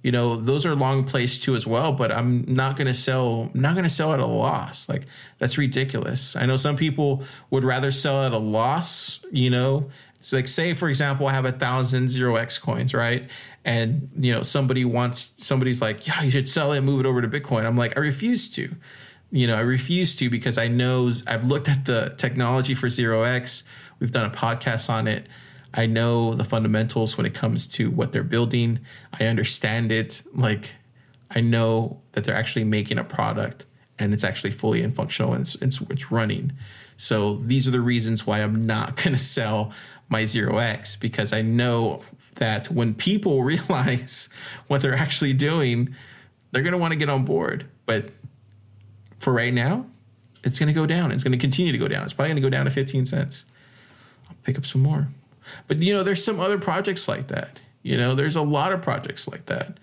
you know, those are long placed too as well, but I'm not gonna sell I'm not gonna sell at a loss. Like that's ridiculous. I know some people would rather sell at a loss, you know, it's like say for example, I have a thousand zero X coins, right? And you know, somebody wants somebody's like, yeah, you should sell it and move it over to Bitcoin. I'm like, I refuse to. You know, I refuse to because I know I've looked at the technology for zero X. We've done a podcast on it. I know the fundamentals when it comes to what they're building. I understand it. Like I know that they're actually making a product and it's actually fully and functional and it's, it's, it's running. So these are the reasons why I'm not *laughs* going to sell my zero X because I know that when people *laughs* realize what they're actually doing, they're going to want to get on board. But for right now, it's going to go down. It's going to continue to go down. It's probably going to go down to 15 cents. I'll pick up some more. But you know, there's some other projects like that. You know, there's a lot of projects like that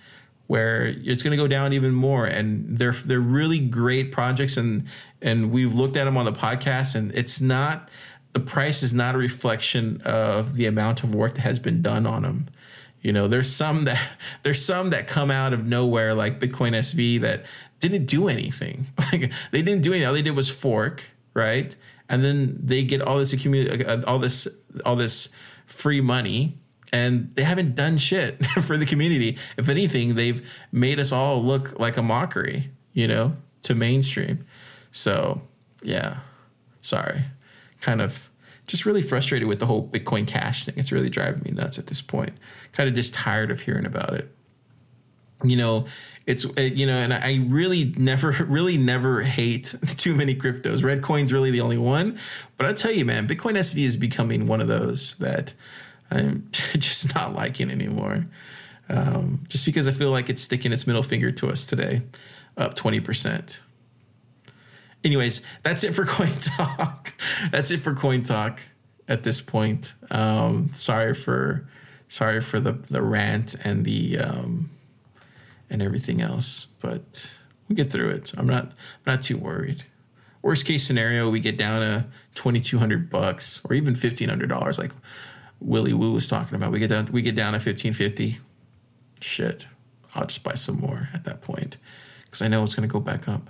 where it's going to go down even more and they're they're really great projects and and we've looked at them on the podcast and it's not the price is not a reflection of the amount of work that has been done on them. You know, there's some that *laughs* there's some that come out of nowhere, like Bitcoin SV, that didn't do anything. *laughs* Like they didn't do anything. All they did was fork, right? And then they get all this accumulate, uh, all this, all this free money, and they haven't done shit *laughs* for the community. If anything, they've made us all look like a mockery, you know, to mainstream. So, yeah, sorry kind of just really frustrated with the whole Bitcoin Cash thing. It's really driving me nuts at this point. Kind of just tired of hearing about it. You know, it's uh, you know, and I really never, *laughs* really never hate *laughs* too many cryptos. red coin's really the only one, but i'll tell you, man, Bitcoin SV is becoming one of those that I'm *laughs* just not liking anymore. Um, just because I feel like it's sticking its middle finger to us today, up twenty percent anyways, that's it for Coin Talk. that's it for Coin Talk at this point. Um, sorry for sorry for the the rant and the um, and everything else, but we get through it. I'm not I'm not too worried. Worst case scenario, we get down to twenty two hundred bucks or even fifteen hundred dollars, like Willy Woo was talking about. We get down we get down to fifteen fifty. Shit, I'll just buy some more at that point because I know it's going to go back up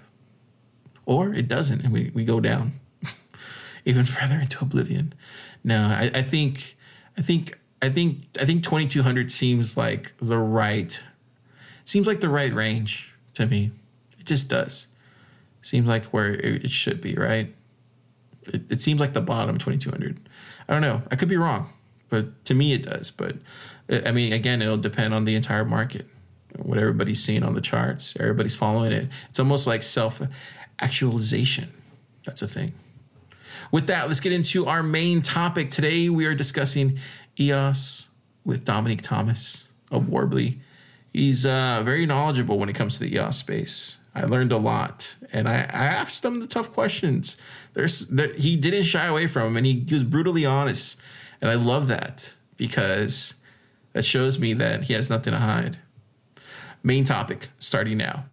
or it doesn't, and we, we go down *laughs* even further into oblivion. No, I, I think, I think, I think, I think 2200 seems like the right, seems like the right range to me. It just does. Seems like where it, should be, right? It, it seems like the bottom 2200. I don't know. I could be wrong, but to me it does. But uh, I mean, again, it'll depend on the entire market, what everybody's seeing on the charts. Everybody's following it. It's almost like self actualization. That's a thing. With that, let's get into our main topic. Today, we are discussing EOS with Domenic Thomas of Worbli. He's uh, very knowledgeable when it comes to the EOS space. I learned a lot, and I, I asked him the tough questions. There's there, he didn't shy away from them, and he, he was brutally honest, and I love that because that shows me that he has nothing to hide. Main topic starting now.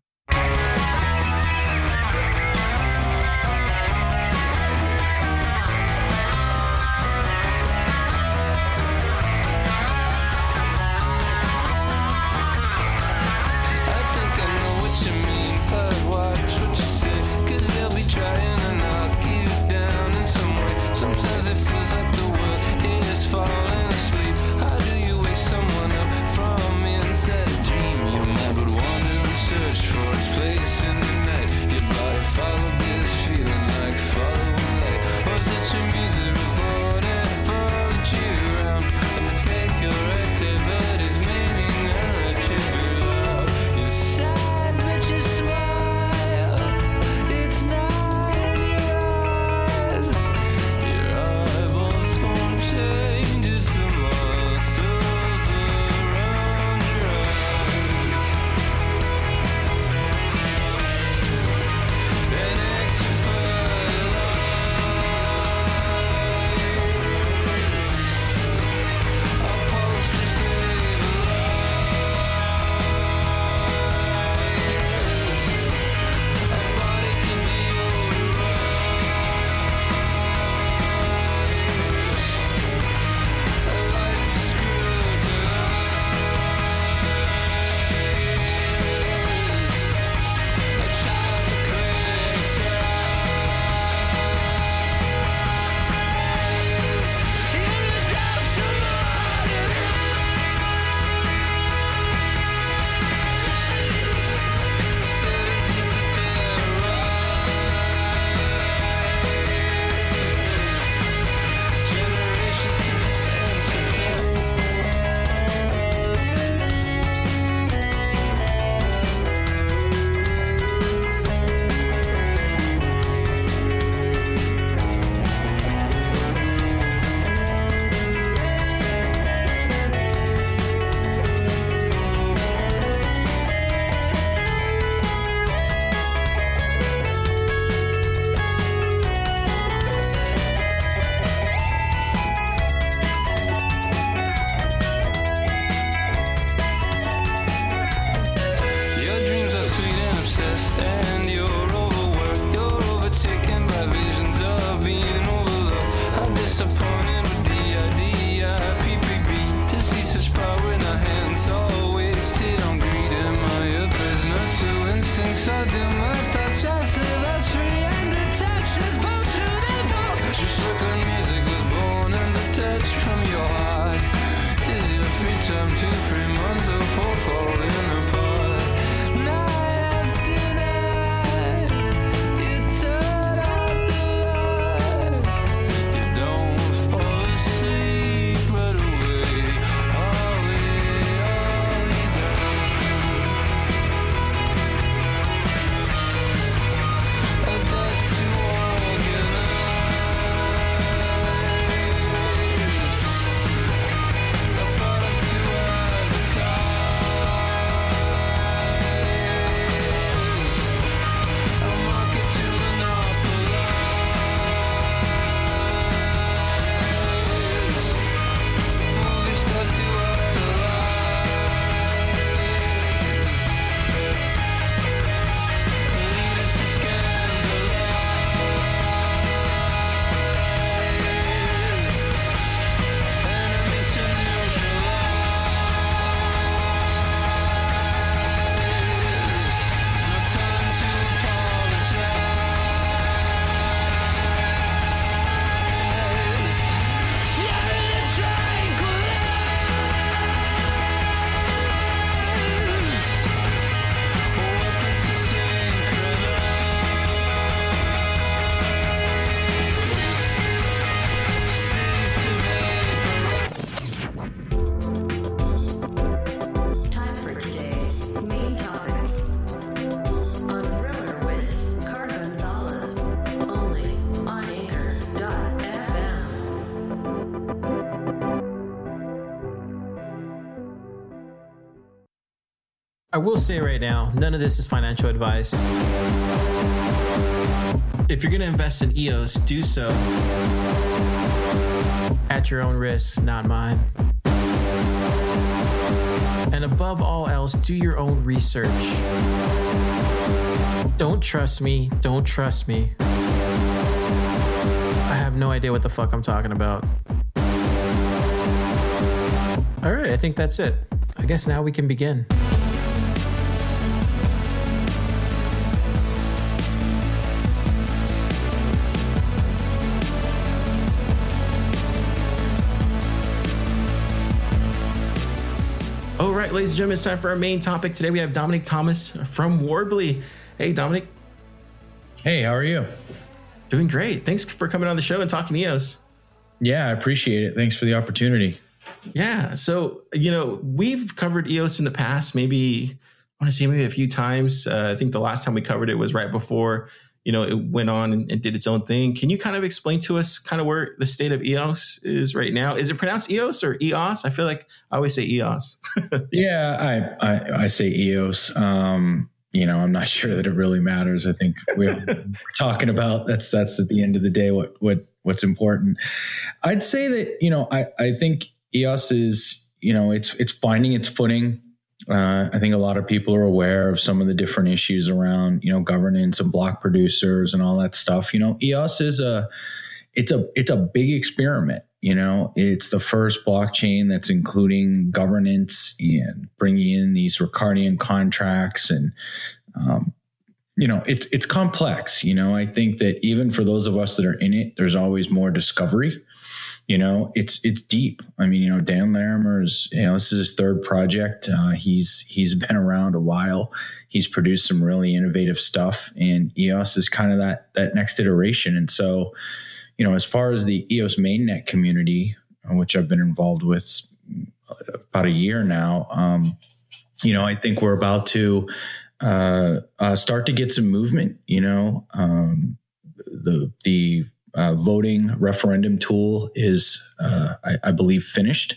Say right now, none of this is financial advice. If you're going to invest in EOS, do so at your own risk, not mine. And above all else, do your own research. Don't trust me. Don't trust me. I have no idea what the fuck I'm talking about. All right, I think that's it. I guess now we can begin. Ladies and gentlemen, it's time for our main topic. Today we have Domenic Thomas from Worbli. Hey, Domenic. Hey, how are you? Doing great. Thanks for coming on the show and talking EOS. Yeah, I appreciate it. Thanks for the opportunity. Yeah. So, you know, we've covered EOS in the past, maybe, I want to say maybe a few times. Uh, I think the last time we covered it was right before, you know, it went on and, and did its own thing. Can you kind of explain to us kind of where the state of EOS is right now? Is it pronounced EOS or EOS? I feel like I always say EOS. *laughs* Yeah, I I, I say EOS. Um, you know, I'm not *laughs* sure that it really matters. I think we're *laughs* talking about that's that's at the end of the day what what what's important. I'd say that you know I I think EOS is you know it's it's finding its footing. Uh, I think a lot of people are aware of some of the different issues around you know governance and block producers and all that stuff. You know, EOS is a it's a it's a big experiment. You know, it's the first blockchain that's including governance and bringing in these Ricardian contracts and um, you know it's it's complex you know i think that even for those of us that are in it there's always more discovery you know it's it's deep. I mean you know dan larimer's you know this is his third project. Uh, he's he's *laughs* been around a while. He's produced some really innovative stuff and eos is kind of that that next iteration. And so you know as far as the eos mainnet community uh, which i've been involved with about a year now um, you know i think we're about to uh, uh, start to get some movement. You know, um, the the uh, voting referendum tool is, uh, I, I believe, finished,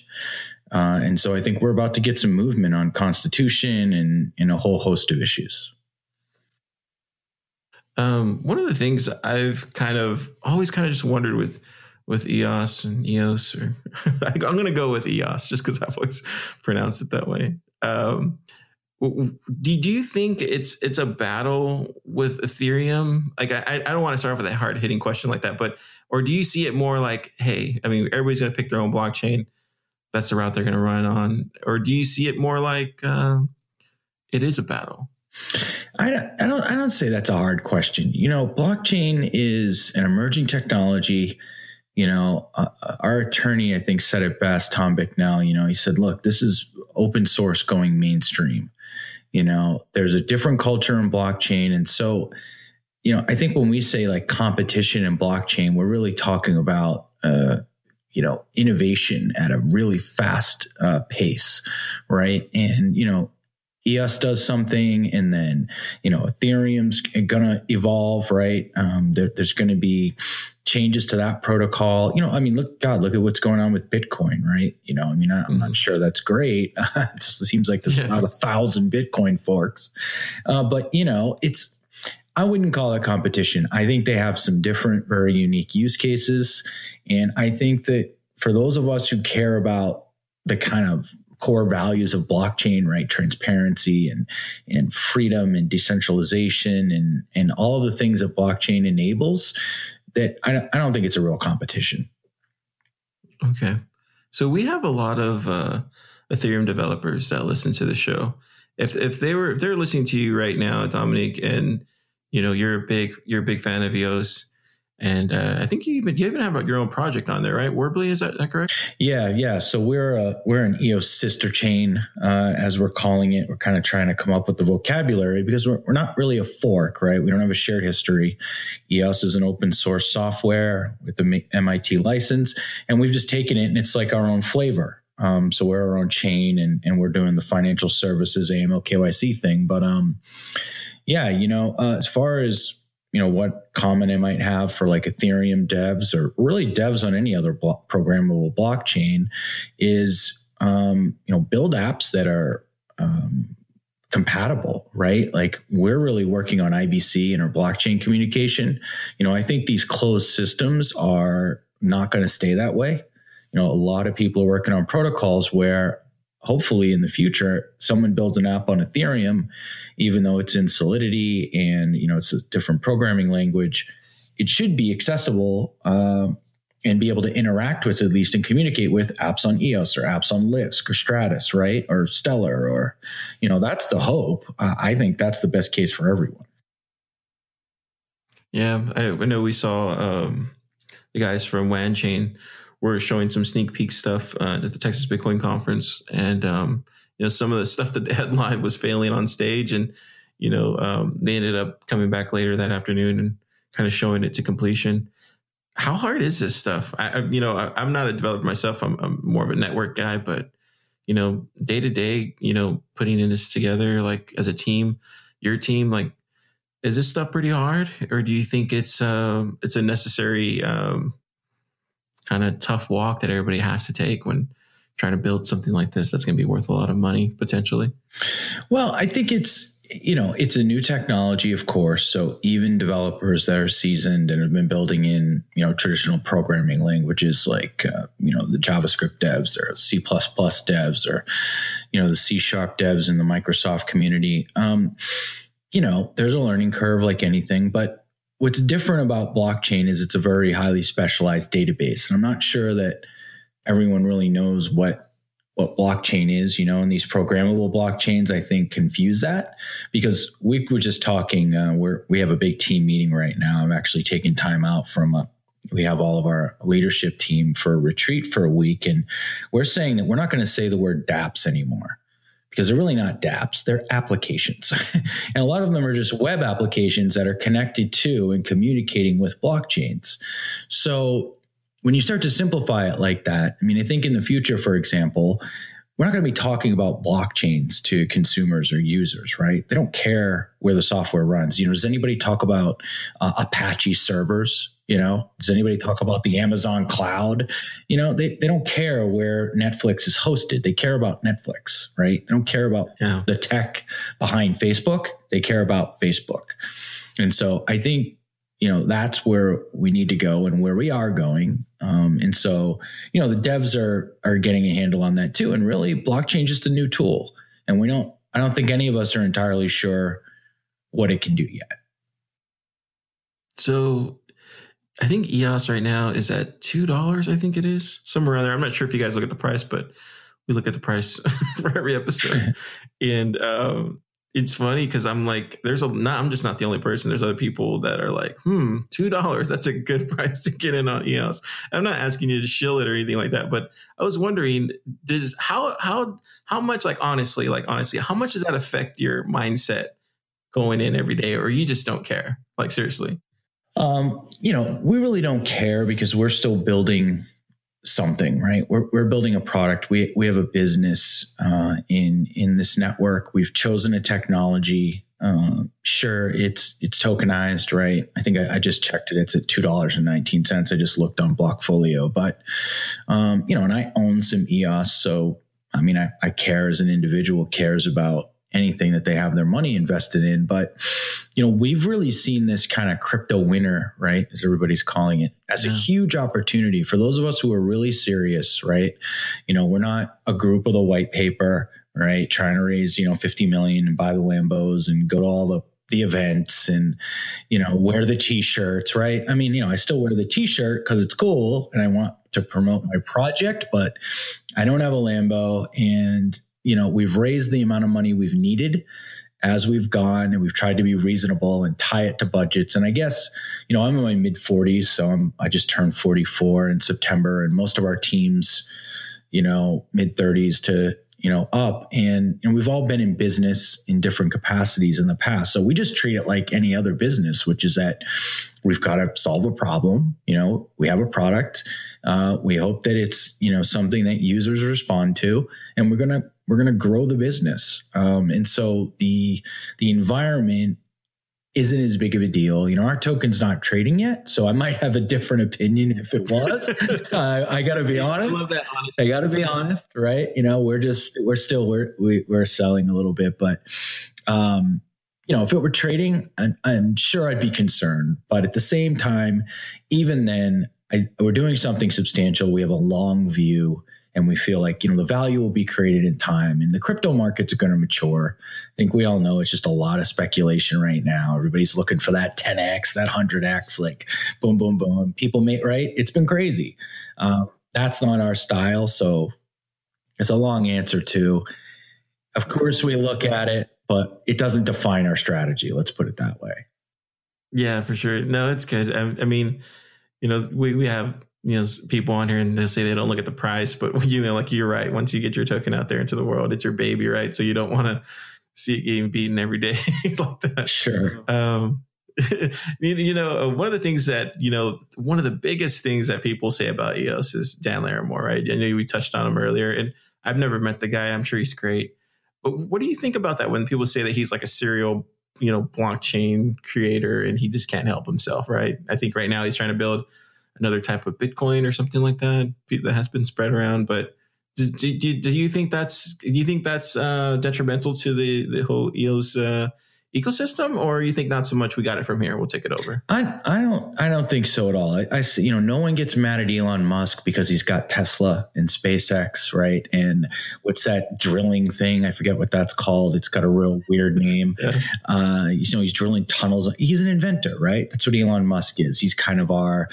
uh, and so I think we're about to get some movement on constitution and and a whole host of issues. Um, one of the things I've kind of always kind of just wondered with with EOS and EOS, or *laughs* I'm going to go with EOS just because I've always pronounced it that way. Um, do, do you think it's it's a battle with Ethereum? Like, I, I don't want to start off with a hard hitting question like that, but or do you see it more like, hey, I mean, everybody's going to pick their own blockchain. That's the route they're going to run on, or do you see it more like uh, it is a battle? I don't, I don't I don't say that's a hard question. You know, blockchain is an emerging technology. you know, uh, our attorney, I think, said it best, Tom Bicknell. You know, he said, look, this is open source going mainstream. You know, there's a different culture in blockchain. And so, you know, I think when we say like competition in blockchain, we're really talking about, uh, you know, innovation at a really fast uh, pace, right? And, you know, EOS does something, and then you know Ethereum's gonna evolve, right? Um, there, there's going to be changes to that protocol. You know, I mean, look, God, look at what's going on with Bitcoin, right? You know, I mean, I, I'm not sure that's great. *laughs* it just seems like there's about a thousand Bitcoin forks, uh, but you know, it's. I wouldn't call it competition. I think they have some different, very unique use cases, and I think that for those of us who care about the kind of core values of blockchain, right? Transparency and and freedom and decentralization and and all of the things that blockchain enables. That I don't, I don't think it's a real competition. Okay, so we have a lot of uh, Ethereum developers that listen to the show. If if they were if they're listening to you right now, Domenic, and you know you're a big you're a big fan of EOS, and uh, I think you even you even have your own project on there, right? Worbli, is that, that correct? Yeah, yeah. So we're a, we're an EOS sister chain, uh, as we're calling it. We're kind of trying to come up with the vocabulary because we're, we're not really a fork, right? We don't have a shared history. EOS is an open source software with the MIT license, and we've just taken it and it's like our own flavor. Um, so we're our own chain, and and we're doing the financial services AML KYC thing. But um, yeah, you know, uh, as far as you know what common it might have for like ethereum devs or really devs on any other blo- programmable blockchain is um, you know build apps that are um, compatible right? Like we're really working on ibc inter-blockchain communication. You know i think these closed systems are not going to stay that way. You know a lot of people are working on protocols where hopefully in the future someone builds an app on ethereum even though it's in solidity and you know it's a different programming language it should be accessible um, and be able to interact with at least and communicate with apps on eos or apps on lisk or Stratis right? Or stellar or you know that's the hope. Uh, i think that's the best case for everyone. Yeah i, I know we saw um, the guys from Wanchain were showing some sneak peek stuff uh, at the Texas Bitcoin conference, and um, you know some of the stuff that they had *laughs* live was failing on stage, and you know um, they ended up coming back later that afternoon and kind of showing it to completion. How hard is this stuff? I, I you know I, am not a developer myself. I'm, I'm more of a network guy, but you know day to day, you know putting in this together like as a team, your team, like is this stuff pretty hard, or do you think it's uh, it's a necessary um, kind of tough walk that everybody has to take when trying to build something like this that's going to be worth a lot of money potentially? Well, I think it's you know it's a new technology of course so even developers that are seasoned and have been building in you know traditional programming languages like uh, you know the javascript devs or c++ devs or you know the c sharp devs in the microsoft community um, you know there's a learning curve like anything but what's different about blockchain is it's a very highly specialized database and i'm not sure that everyone really knows what what blockchain is you know and these programmable blockchains i think confuse that because we were just talking uh, we're we have a big team meeting right now. I'm actually taking time out from a we have all of our leadership team for a retreat for a week and we're saying that we're not going to say the word dapps anymore because they're really not dapps, they're applications. *laughs* and a lot of them are just web applications that are connected to and communicating with blockchains. So when you start to simplify it like that, I mean, I think in the future, for example, we're not going to be talking about blockchains to consumers or users, right? They don't care where the software runs. You know, does anybody talk about uh, Apache servers? You know, does anybody talk about the Amazon cloud? You know, they, they don't care where Netflix is hosted. They care about Netflix, right? They don't care about yeah. the tech behind Facebook. They care about Facebook. And so I think you know that's where we need to go and where we are going um, and so you know the devs are are getting a handle on that too and really blockchain is just a new tool and we don't i don't think any of us are entirely sure what it can do yet so i think eos right now is at two dollars i think it is somewhere around there i'm not sure if you guys look at the price but we look at the price *laughs* for every episode *laughs* and um, it's funny because I'm like, there's a not. I'm just not the only person. There's other people that are like, hmm, two dollars. That's a good *laughs* price to get in on EOS. I'm not asking you to shill it or anything like that, but I was wondering, does how how how much like honestly, like honestly, how much does that affect your mindset going in every day, or you just don't care? Like seriously. Um, you know, we really don't care because we're still building something, right? We're, we're building a product. We, we have a business uh, in in this network. We've chosen a technology. Uh, sure, it's it's tokenized, right? I think I, I just checked it. It's at two dollars and nineteen cents. I just looked on Blockfolio, but um, you know, and I own some EOS, so I mean, I, I care as an individual cares about anything that they have their money invested in. But, you know, we've really seen this kind of crypto winter, right? As everybody's calling it, as a huge opportunity for those of us who are really serious, right? You know, we're not a group with a white paper, right? Trying to raise, you know, 50 million and buy the Lambos and go to all the the events and you know wear the t-shirts right i mean you know i still wear the t-shirt because it's cool and i want to promote my project but i don't have a lambo and you know, we've raised the amount of money we've needed as we've gone and we've tried to be reasonable and tie it to budgets. And I guess, you know, I'm in my mid 40s, so I'm I just turned 44 in September and most of our teams, you know, mid 30s to, you know, up and and we've all been in business in different capacities in the past. So we just treat it like any other business, which is that we've got to solve a problem, you know, we have a product. Uh, we hope that it's, you know, something that users respond to and we're going to we're going to grow the business. Um, and so the the environment isn't as big of a deal. You know, our token's not trading yet, so I might have a different opinion if it was. uh, *laughs* I got to be honest. I love that honesty. I got to be honest, right? You know, we're just we're still we're we, we're selling a little bit, but um, you know, if it were trading, I'm, I'm sure I'd be concerned. But at the same time, even then, I, we're doing something substantial. We have a long view and we feel like you know the value will be created in time and the crypto markets are going to mature. I think we all know it's just a lot of speculation right now. Everybody's looking for that 10x that 100x like boom boom boom. People may right? It's been crazy. Um, that's not our style. So it's a long answer to of course we look at it but it doesn't define our strategy. Let's put it that way. Yeah, for sure. No, it's good. I, I mean, you know, we, we have, you know, people on here and they say they don't look at the price, but *laughs* you know, like you're right. Once you get your token out there into the world, it's your baby, right? So you don't want to see it getting beaten every day *laughs* like that. Sure. Um, *laughs* you, know, uh, one of the things that, you know, one of the biggest things that people say about EOS is Dan Larimer, right? I know we touched on him earlier and I've never met the guy. I'm sure he's great. But what do you think about that when people say that he's like a serial, you know, blockchain creator and he just can't help himself, right? I think right now he's trying to build another type of Bitcoin or something like that that has been spread around. But do, do, do, you think that's do you think that's uh, detrimental to the the whole EOS uh, ecosystem, or you think not so much? We got it from here. We'll take it over. I, I don't I don't think so at all. I, you know no one gets mad at Elon Musk because he's got Tesla and SpaceX, right? And what's that drilling thing? I forget what that's called. It's got a real weird name. Uh, you know, he's drilling tunnels. He's an inventor, right? That's what Elon Musk is. He's kind of our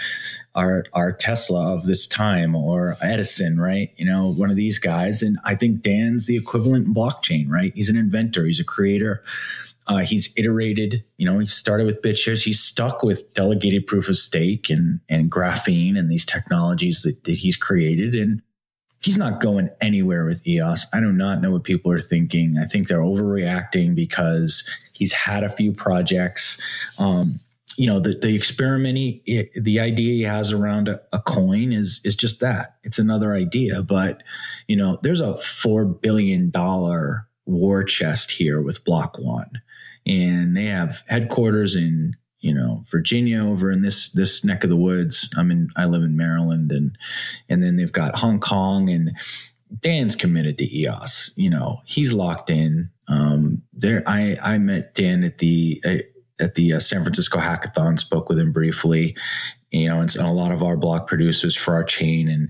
our our Tesla of this time or Edison, right? You know, one of these guys. And I think Dan's the equivalent in blockchain, right? He's an inventor. He's a creator. Uh, he's iterated, you know, he started with BitShares. He's stuck with delegated proof of stake and, and graphene and these technologies that, that he's created. And he's not going anywhere with EOS. I do not know what people are thinking. I think they're overreacting because he's had a few projects. Um, you know, the, the experiment, he, the idea he has around a, a coin is, is just that. It's another idea, but, you know, there's a $4 billion war chest here with Block One and they have headquarters in you know Virginia over in this this neck of the woods. I'm in I live in Maryland and and then they've got Hong Kong and Dan's committed to EOS. You know he's locked in. Um, there I I met Dan at the uh, at the uh, San Francisco Hackathon. Spoke with him briefly. You know and, and a lot of our block producers for our chain and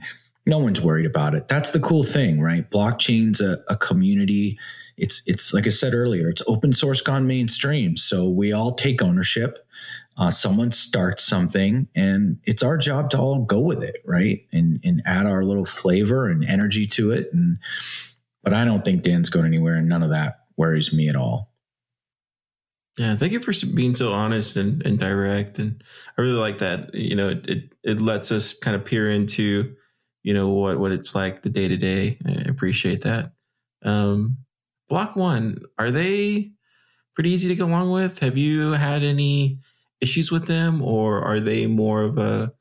no one's worried about it. That's the cool thing, right? Blockchain's a, a community it's it's like I said earlier, it's open source gone mainstream. So we all take ownership. Uh, someone starts something, and it's our job to all go with it, right? And and add our little flavor and energy to it. And but I don't think Dan's going anywhere, and none of that worries me at all. Yeah, thank you for being so honest and, and direct, and I really like that. You know, it, it it lets us kind of peer into, you know, what what it's like the day to day. I appreciate that. Um, Block One, are they pretty easy to get along with? Have you had any issues with them, or are they more of a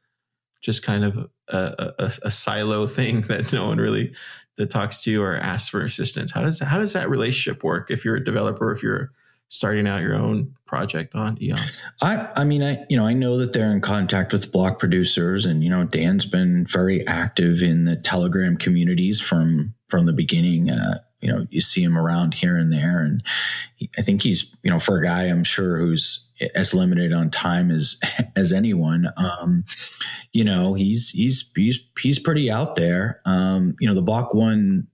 just kind of a, a, a silo *laughs* thing that no one really that talks to you or asks for assistance? How does how does that relationship work if you're a developer, if you're starting out your own project on EOS? I, I mean, I, you know, I know that they're in contact with block producers, and you know, Dan's been very active in the Telegram communities from from the beginning. Uh, you know, you see him around here and there, and he, I think he's, you know, for a guy, I'm sure who's as limited on time as *laughs* as anyone. Um, you know, he's he's he's he's pretty out there. Um, you know, the block one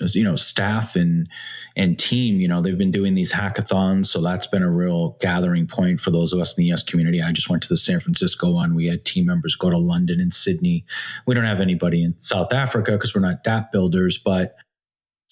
you know staff and and team you know they've been doing these hackathons so that's been a real gathering point for those of us in the us community i just went to the san francisco one we had team members go to london and sydney we don't have anybody in south africa because we're not dApp builders but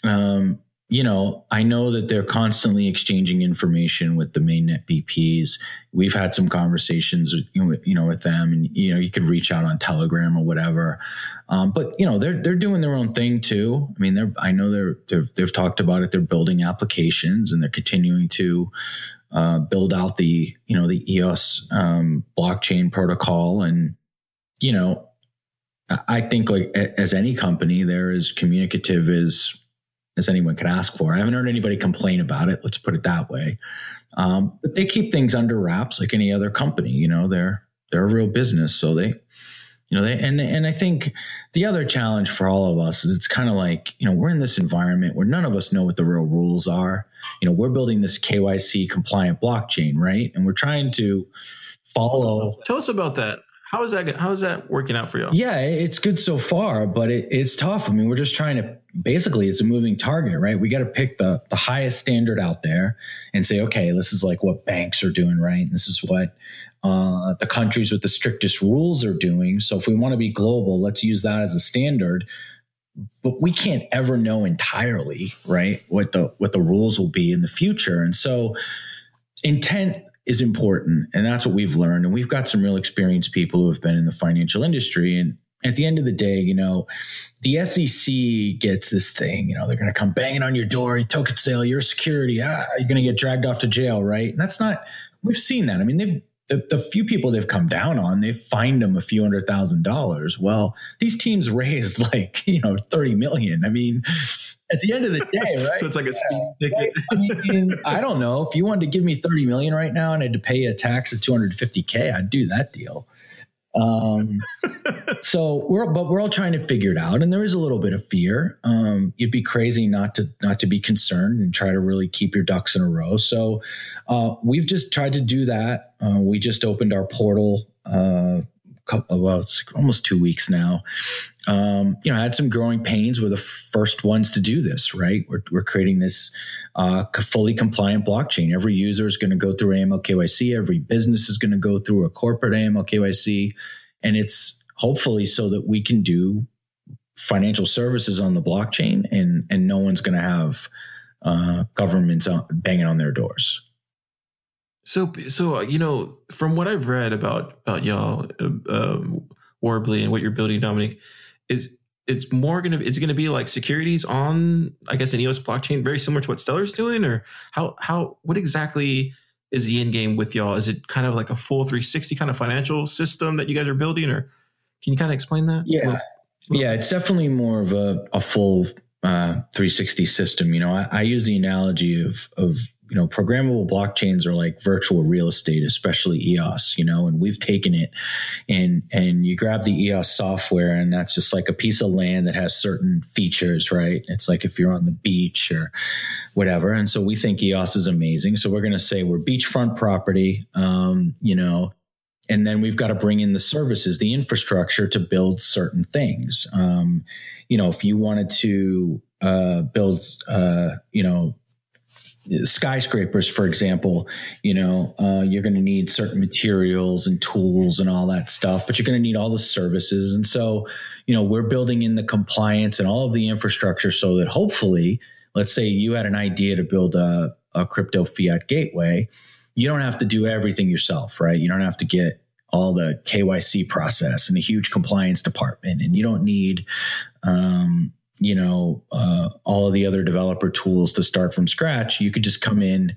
um you know, I know that they're constantly exchanging information with the mainnet BPs. We've had some conversations, you know, you know, with them, and you know, you could reach out on Telegram or whatever. Um, but you know, they're they're doing their own thing too. I mean, they're I know they're, they're they've talked about it. They're building applications and they're continuing to uh, build out the you know the EOS um, blockchain protocol, and you know, I think like as any company, they're as communicative as as anyone could ask for. I haven't heard anybody complain about it. Let's put it that way. Um, but they keep things under wraps like any other company. You know, they're they're a real business, so they, you know, they and and I think the other challenge for all of us is it's kind of like you know we're in this environment where none of us know what the real rules are. You know, we're building this KYC compliant blockchain, right? And we're trying to follow. Tell us about that. How is that? How is that working out for you? Yeah, it's good so far, but it, it's tough. I mean, we're just trying to basically it's a moving target, right? We got to pick the the highest standard out there and say, okay, this is like what banks are doing, right? This is what uh, the countries with the strictest rules are doing. So if we want to be global, let's use that as a standard. But we can't ever know entirely, right? What the what the rules will be in the future, and so intent is important and that's what we've learned and we've got some real experienced people who have been in the financial industry and at the end of the day you know the sec gets this thing you know they're going to come banging on your door token sale your security ah, you're going to get dragged off to jail right and that's not we've seen that i mean they've the, the few people they've come down on, they've fined them a few hundred thousand dollars. Well, these teams *laughs* raised like, you know, 30 million. I mean, at the end of the *laughs* day, right? so it's like a speed ticket. I mean, I don't know. If you wanted to give me 30 million right now and I had to pay a tax of 250K, I'd do that deal. Um, *laughs* so we're, but we're all trying to figure it out. And there is a little bit of fear. Um, you'd be crazy not to, not to be concerned and try to really keep your ducks in a row. So, uh, we've just tried to do that. Uh, we just opened our portal, uh, couple, well, it's almost two weeks now. Um, you know, I had some growing pains. We're the first ones to do this, right? We're, we're creating this uh, fully compliant blockchain. Every user is going to go through AML KYC. Every business is going to go through a corporate AML KYC. And it's hopefully so that we can do financial services on the blockchain and, and no one's going to have uh, governments banging on their doors. So, so you know, from what I've read about about y'all, um, Worbli, and what you're building, Domenic, is it's more gonna it's gonna be like securities on, I guess, an EOS blockchain, very similar to what Stellar's doing, or how how what exactly is the end game with y'all? Is it kind of like a full 360 kind of financial system that you guys are building, or can you kind of explain that? Yeah, yeah, it's definitely more of a a full uh, 360 system. You know, I, I use the analogy of of you know, programmable blockchains are like virtual real estate, especially EOS, you know, and we've taken it and and you grab the EOS software and that's just like a piece of land that has certain features, right? It's like if you're on the beach or whatever. And so we think EOS is amazing. So we're going to say we're beachfront property, um, you know, and then we've got to bring in the services, the infrastructure to build certain things. Um, you know, if you wanted to uh, build, uh, you know, skyscrapers, for example, you know, uh, you're going to need certain materials and tools and all that stuff, but you're going to need all the services. And so, you know, we're building in the compliance and all of the infrastructure so that hopefully, let's say you had an idea to build a, a crypto fiat gateway. you don't have to do everything yourself, right? You don't have to get all the KYC process and a huge compliance department, and you don't need, um, you know, uh, all of the other developer tools to start from scratch. You could just come in,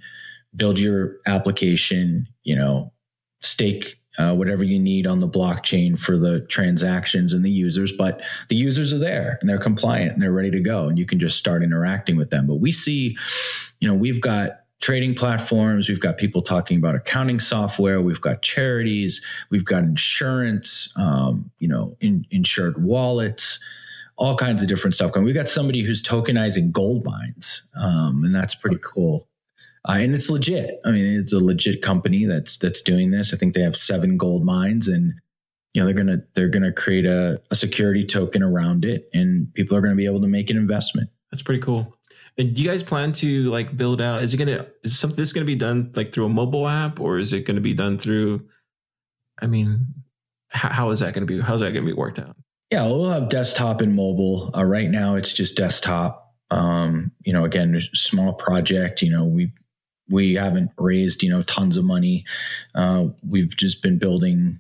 build your application, you know, stake uh, whatever you need on the blockchain for the transactions and the users. But the users are there and they're compliant and they're ready to go, and you can just start interacting with them. But we see, you know, we've got trading platforms, we've got people talking about accounting software, we've got charities, we've got insurance, um, you know, in, insured wallets. All kinds of different stuff. going. We've got somebody who's tokenizing gold mines, um, and that's pretty cool uh, and it's legit. I mean, it's a legit company that's that's doing this. I think they have seven gold mines, and you know they're gonna they're gonna create a, a security token around it, and people are gonna be able to make an investment. That's pretty cool. And do you guys plan to like build out? Is it gonna is something this gonna be done like through a mobile app, or is it gonna be done through? I mean, how, how is that gonna be? How's that gonna be worked out? Yeah, we'll have desktop and mobile. Uh, right now, it's just desktop. Um, you know, again, small project. You know, we we haven't raised you know tons of money. Uh, we've just been building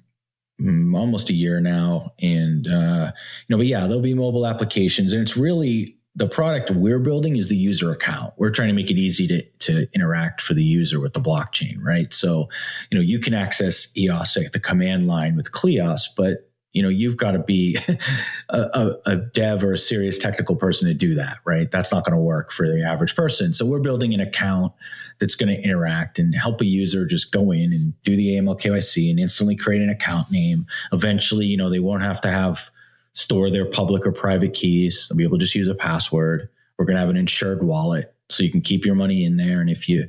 mm, almost a year now, and uh, you know, but yeah, there'll be mobile applications, and it's really the product we're building is the user account. We're trying to make it easy to to interact for the user with the blockchain, right? So, you know, you can access EOS at the command line with Cleos, but you know you've got to be *laughs* a, a, a, dev or a serious technical person to do that right? That's not going to work for the average person. So we're building an account that's going to interact and help a user just go in and do the aml kyc and instantly create an account name. Eventually you know they won't have to have store their public or private keys. They'll be able to just use a password. We're going to have an insured wallet so you can keep your money in there and if you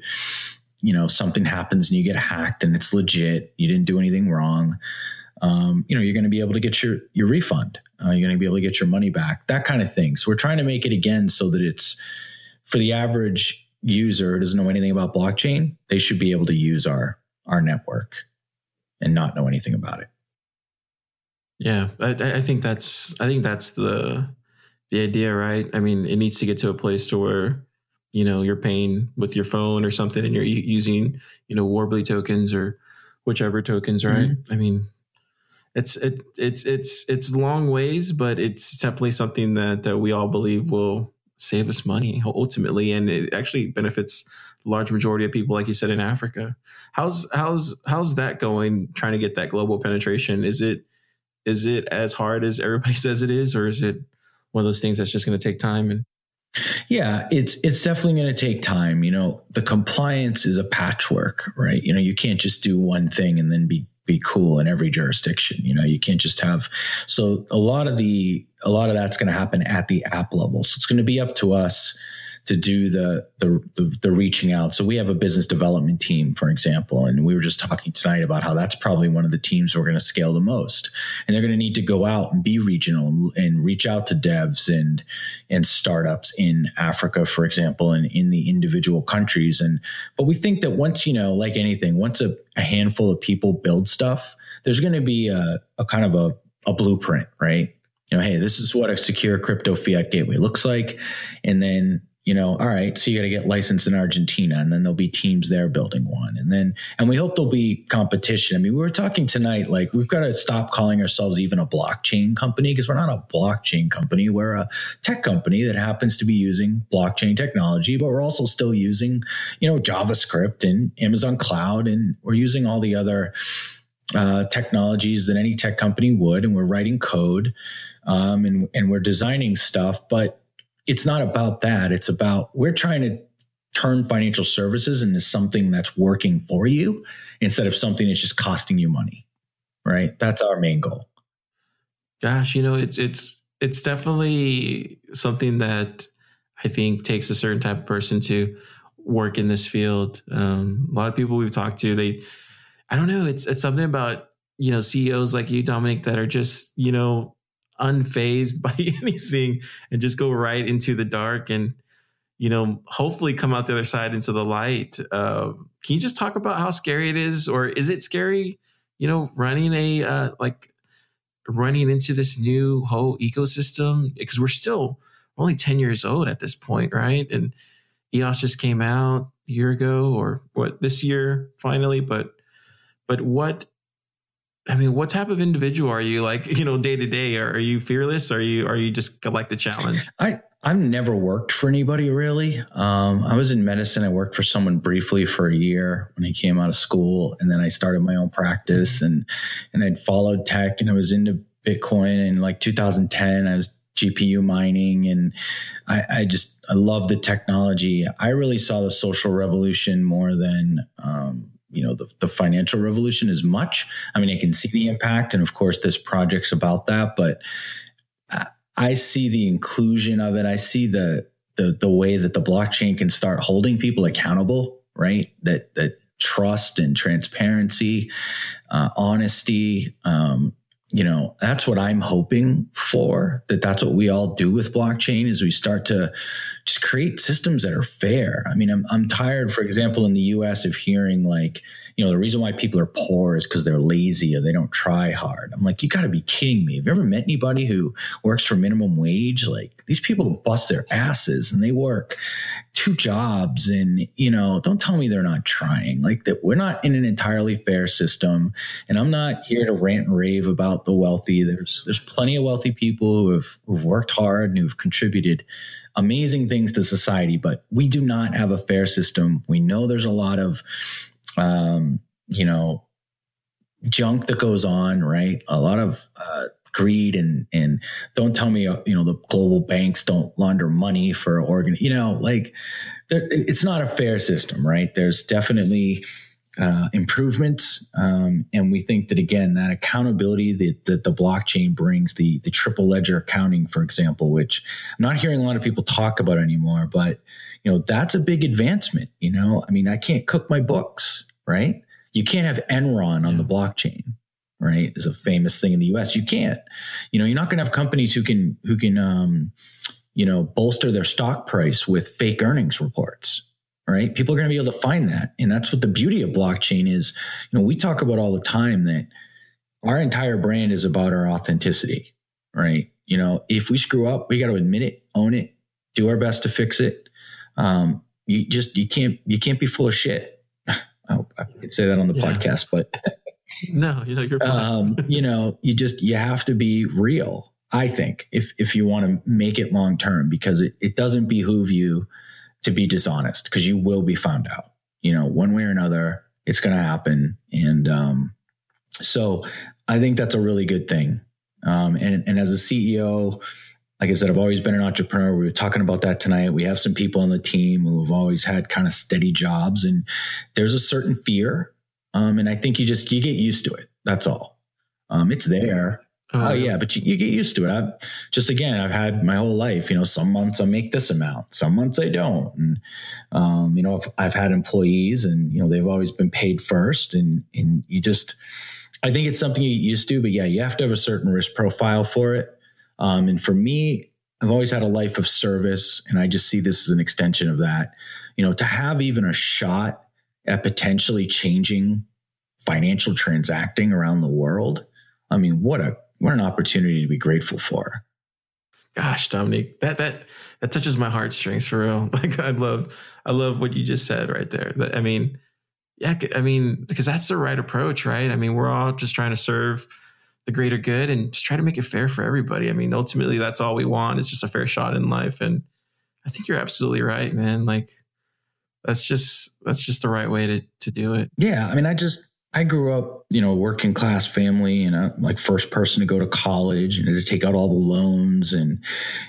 you know something happens and you get hacked and it's legit you didn't do anything wrong um, you know, you're going to be able to get your your refund. Uh, you're going to be able to get your money back. That kind of thing. So we're trying to make it again so that it's for the average user who doesn't know anything about blockchain. They should be able to use our our network and not know anything about it. Yeah, I, I think that's I think that's the the idea, right? I mean, it needs to get to a place to where you know you're paying with your phone or something, and you're using you know Worbli tokens or whichever tokens, right? Mm-hmm. I mean, it's it, it's it's it's long ways, but it's definitely something that that we all believe will save us money ultimately, and it actually benefits large majority of people, like you said, in Africa. How's how's how's that going? Trying to get that global penetration is it is it as hard as everybody *laughs* says it is, or is it one of those things that's just going to take time and yeah, it's it's definitely going to take time. You know, the compliance is a patchwork, right? You know, you can't just do one thing and then be be cool in every jurisdiction. You know, you can't just have so a lot of the a lot of that's going to happen at the app level. So it's going to be up to us to do the, the, the the reaching out. So we have a business development team, for example, and we were just talking tonight about how that's probably one of the teams we're going to scale the most, and they're going to need to go out and be regional and, reach out to devs and and startups in Africa, for example, and in the individual countries. And but we think that once you know, like anything, once a, a handful of people build stuff, there's going to be a, a kind of a a blueprint, right? You know, hey, this is what a secure crypto fiat gateway looks like. And then you know, all right, so you got to get licensed in Argentina, and then there'll be teams there building one, and then and we hope there'll be competition. I mean, we were talking tonight, like we've got to stop calling ourselves even a blockchain company because we're not a blockchain company. We're a tech company that happens to be using blockchain technology, but we're also still using, you know, JavaScript and Amazon Cloud, and we're using all the other uh, technologies that any tech company would, and we're writing code, um, and and we're designing stuff, but it's not about that. It's about we're trying to turn financial services into something that's working for you instead of something that's just costing you money. Right? That's our main goal. Gosh, you know, it's it's it's definitely something that I think takes a certain type of person to work in this field. Um, a lot of people we've talked to, they, I don't know, it's it's something about you know CEOs like you, Domenic, that are just you know unfazed *laughs* by anything and just go right into the dark and you know hopefully come out the other side into the light. Uh, can you just talk about how scary it is? Or is it scary you know running a uh, like running into this new whole ecosystem? Because we're still only 10 years old at this point right? And eos just came out a year ago or what this year finally, but but what I mean, what type of individual are you? Like, *laughs* you know, day to day, are you fearless? Are you are you just like the challenge? I I've never worked for anybody really. Um, I was in medicine. I worked for someone briefly for a year when I came out of school, and then I started my own practice and and I'd followed tech and I was into Bitcoin in like 2010. I was GPU mining and I, I just I love the technology. I really saw the social revolution more than um, you know the, the financial revolution as much. I mean, I can see the impact, and of course, this project's about that. But I, see the inclusion of it. I see the the the way that the blockchain can start holding people accountable. Right. That that trust and transparency, uh, honesty. Um, you know that's what i'm hoping for that that's what we all do with blockchain is we start to just create systems that are fair. I mean i'm, I'm tired for example in the us of hearing like you know the reason why people are poor is because they're lazy or they don't try hard. I'm like you got to be kidding me. Have you ever met anybody who works for minimum wage? Like these people bust their asses and they work two jobs and you know don't tell me they're not trying. Like that we're not in an entirely fair system. And i'm not here to rant and rave about the wealthy. There's there's plenty of wealthy people who have who've worked hard and who've contributed amazing things to society but we do not have a fair system. We know there's a lot of um you know junk that goes on right? A lot of uh greed and and don't tell me uh, you know the global banks don't launder money for organ you know like it's not a fair system right? There's definitely uh, improvements um, and we think that again that accountability that, that the blockchain brings the the triple ledger accounting for example which i'm not hearing a lot of people talk about anymore but you know that's a big advancement you know? I mean i can't cook my books right? You can't have enron on the blockchain right is a famous thing in the us you can't. You know you're not going to have companies who can who can um you know bolster their stock price with fake earnings reports right people are going to be able to find that and that's what the beauty of blockchain is you know we talk about all the time that our entire brand is about our authenticity right you know if we screw up we got to admit it own it do our best to fix it um you just you can't you can't be full of shit i *laughs* hope i could say that on the Yeah. podcast but *laughs* No, you know, you're fine. um, you know, you just you have to be real. I think if if you want to make it long term, because it, it doesn't behoove you to be dishonest, because you will be found out. You know, one way or another, it's going to happen, and um, so I think that's a really good thing. Um, and and as a CEO, like I said, I've always been an entrepreneur. We were talking about that tonight. We have some people on the team who have always had kind of steady jobs, and there's a certain fear. Um, and I think you just you get used to it. That's all. Um, it's there. Oh, yeah, but you, you get used to it. I've just again, I've had my whole life. You know, some months I make this amount, some months I don't, and um, you know, I've, I've had employees, and you know, they've always been paid first, and and you just, I think it's something you get used to. But yeah, you have to have a certain risk profile for it. Um, and for me, I've always had a life of service, and I just see this as an extension of that. You know, to have even a shot at potentially changing financial transacting around the world. I mean, what a what an opportunity to be grateful for. Gosh, Domenic, that that that touches my heartstrings for real. *laughs* Like I love I love what you just said right there. I mean, yeah, I mean, because that's the right approach, right? I mean, we're all just trying to serve the greater good and just try to make it fair for everybody. I mean, ultimately, that's all we want is just a fair shot in life. And I think you're absolutely right, man. Like that's just that's just the right way to to do it. Yeah, I mean, I just I grew up, you know, working class family, and I'm like first person to go to college and to take out all the loans, and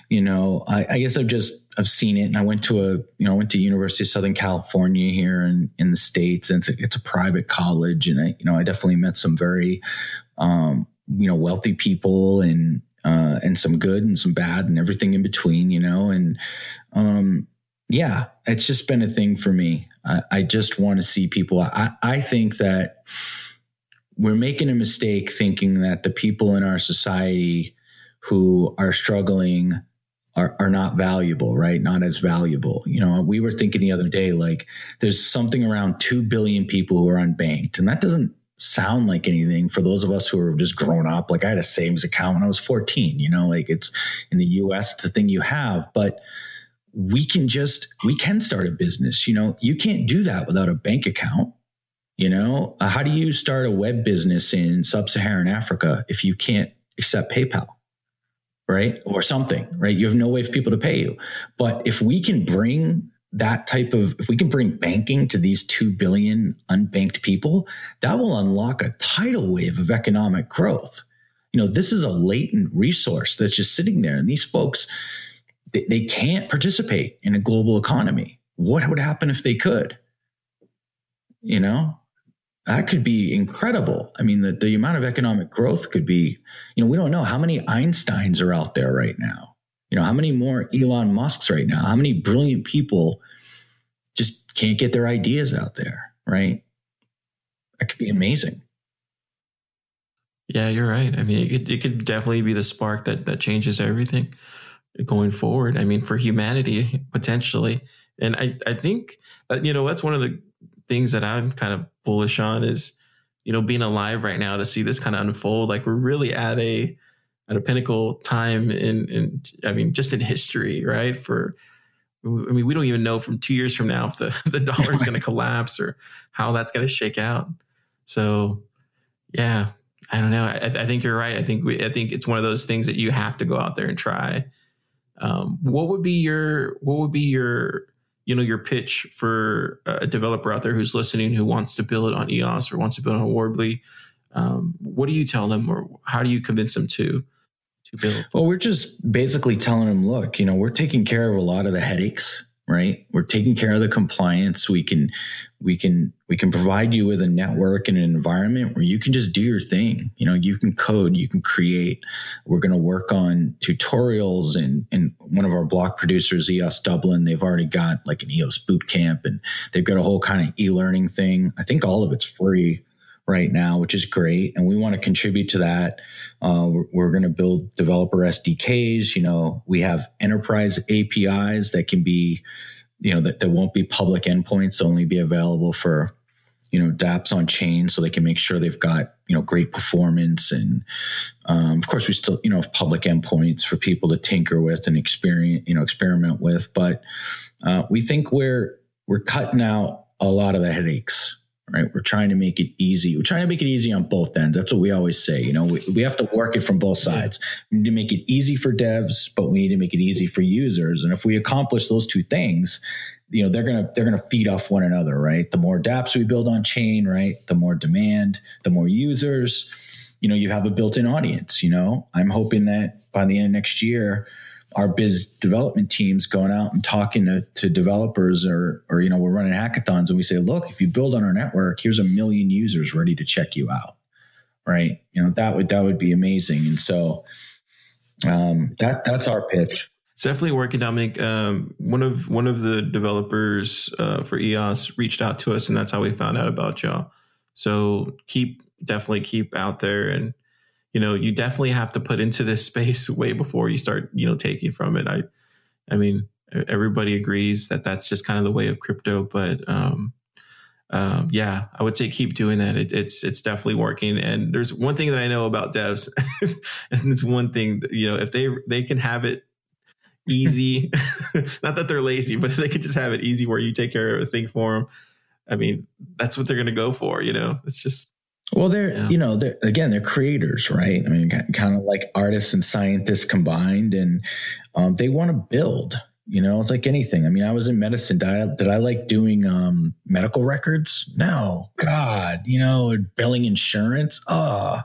you know, I, I guess I've just I've seen it, and I went to a you know I went to University of Southern California here in in the states, and it's a, it's a private college, and I you know I definitely met some very um, you know wealthy people and uh, and some good and some bad and everything in between, you know, and um, yeah, it's just been a thing for me. I, I just want to see people. I, I think that we're making a mistake thinking that the people in our society who are struggling are, are not valuable, right? Not as valuable. You know, we were thinking the other day, like there's something around 2 billion people who are unbanked. And that doesn't sound like anything for those of us who are just grown up. Like I had a savings account when I was 14, you know, like it's in the US, it's a thing you have, but we can just we can start a business you know? You can't do that without a bank account you know? Uh, how do you start a web business in sub-saharan africa if you can't accept paypal right? Or something right? You have no way for people to pay you. But if we can bring that type of if we can bring banking to these 2 billion unbanked people that will unlock a tidal wave of economic growth. You know this is a latent resource that's just sitting there and these folks they, they can't participate in a global economy. What would happen if they could? You know that could be incredible. I mean the, the amount of economic growth could be you know we don't know how many einsteins are out there right now. You know how many more elon musks right now? How many brilliant people just can't get their ideas out there right? That could be amazing. Yeah, you're right. I mean, it could it could definitely be the spark that that changes everything going forward. I mean, for humanity potentially, and I I think that, you know that's one of the things that I'm kind of bullish on is you know being alive right now to see this kind of unfold. Like we're really at a at a pinnacle time in in I mean just in history, right? For I mean, we don't even know from two years from now if the *laughs* the dollar is going to collapse or how that's going to shake out. So, yeah, I don't know. I, I think you're right. I think we, I think it's one of those things that you have to go out there and try. Um, what would be your what would be your you know your pitch for a developer out there who's listening who wants to build on EOS or wants to build on Worbli? Um, what do you tell them, or how do you convince them to to build? Well, we're just basically telling them, look, you know, we're taking care of a lot of the headaches, right? We're taking care of the compliance. We can, we can, we can provide you with a network and an environment where you can just do your thing. You know, you can code, you can create. We're going to work on tutorials and and one of our block producers, EOS Dublin, they've already got like an EOS boot camp and they've got a whole kind of e-learning thing. I think all of it's free right now, which is great. And we want to contribute to that. Uh, we're we're going to build developer SDKs. You know, we have enterprise APIs that can be, you know, that, that won't be public endpoints, only be available for, you know, dApps on chain so they can make sure they've got, you know, great performance. And um, of course, we still, you know, have public endpoints for people to tinker with and experience, you know, experiment with. But uh, we think we're, we're cutting out a lot of the headaches right? We're trying to make it easy. We're trying to make it easy on both ends. That's what we always say. You know, we, we have to work it from both sides. We need to make it easy for devs, but we need to make it easy for users. And if we accomplish those two things, you know, they're gonna they're gonna feed off one another, right? The more dApps we build on chain, right? The more demand, the more users. You know, you have a built-in audience. You know, I'm hoping that by the end of next year, our biz development teams going out and talking to, to developers or or you know we're running hackathons and we say look if you build on our network here's a million users ready to check you out right you know that would that would be amazing and so um that that's our pitch It's definitely working, Domenic. Um, one of one of the developers uh, for EOS reached out to us, and that's how we found out about y'all. So keep definitely keep out there, and you know you definitely have to put into this *laughs* space way before you start you know taking from it. I, I mean, everybody agrees that that's just kind of the way of crypto, but um, um, yeah, I would say keep doing that. It, it's it's definitely working. And there's one thing that I know about devs, *laughs* and it's one thing that, you know if they they can have it easy, *laughs* *laughs* not that they're lazy, but if they could just have it easy where you take care of a thing for them, I mean that's what they're going to go for. You know, it's just Well, they're you know they're again they're creators, right? I mean, kind of like artists and scientists combined, and um, they want to build. You know, it's like anything. I mean, I was in medicine. Did I, did I like doing um, medical records? No, God, you know, billing insurance. Oh,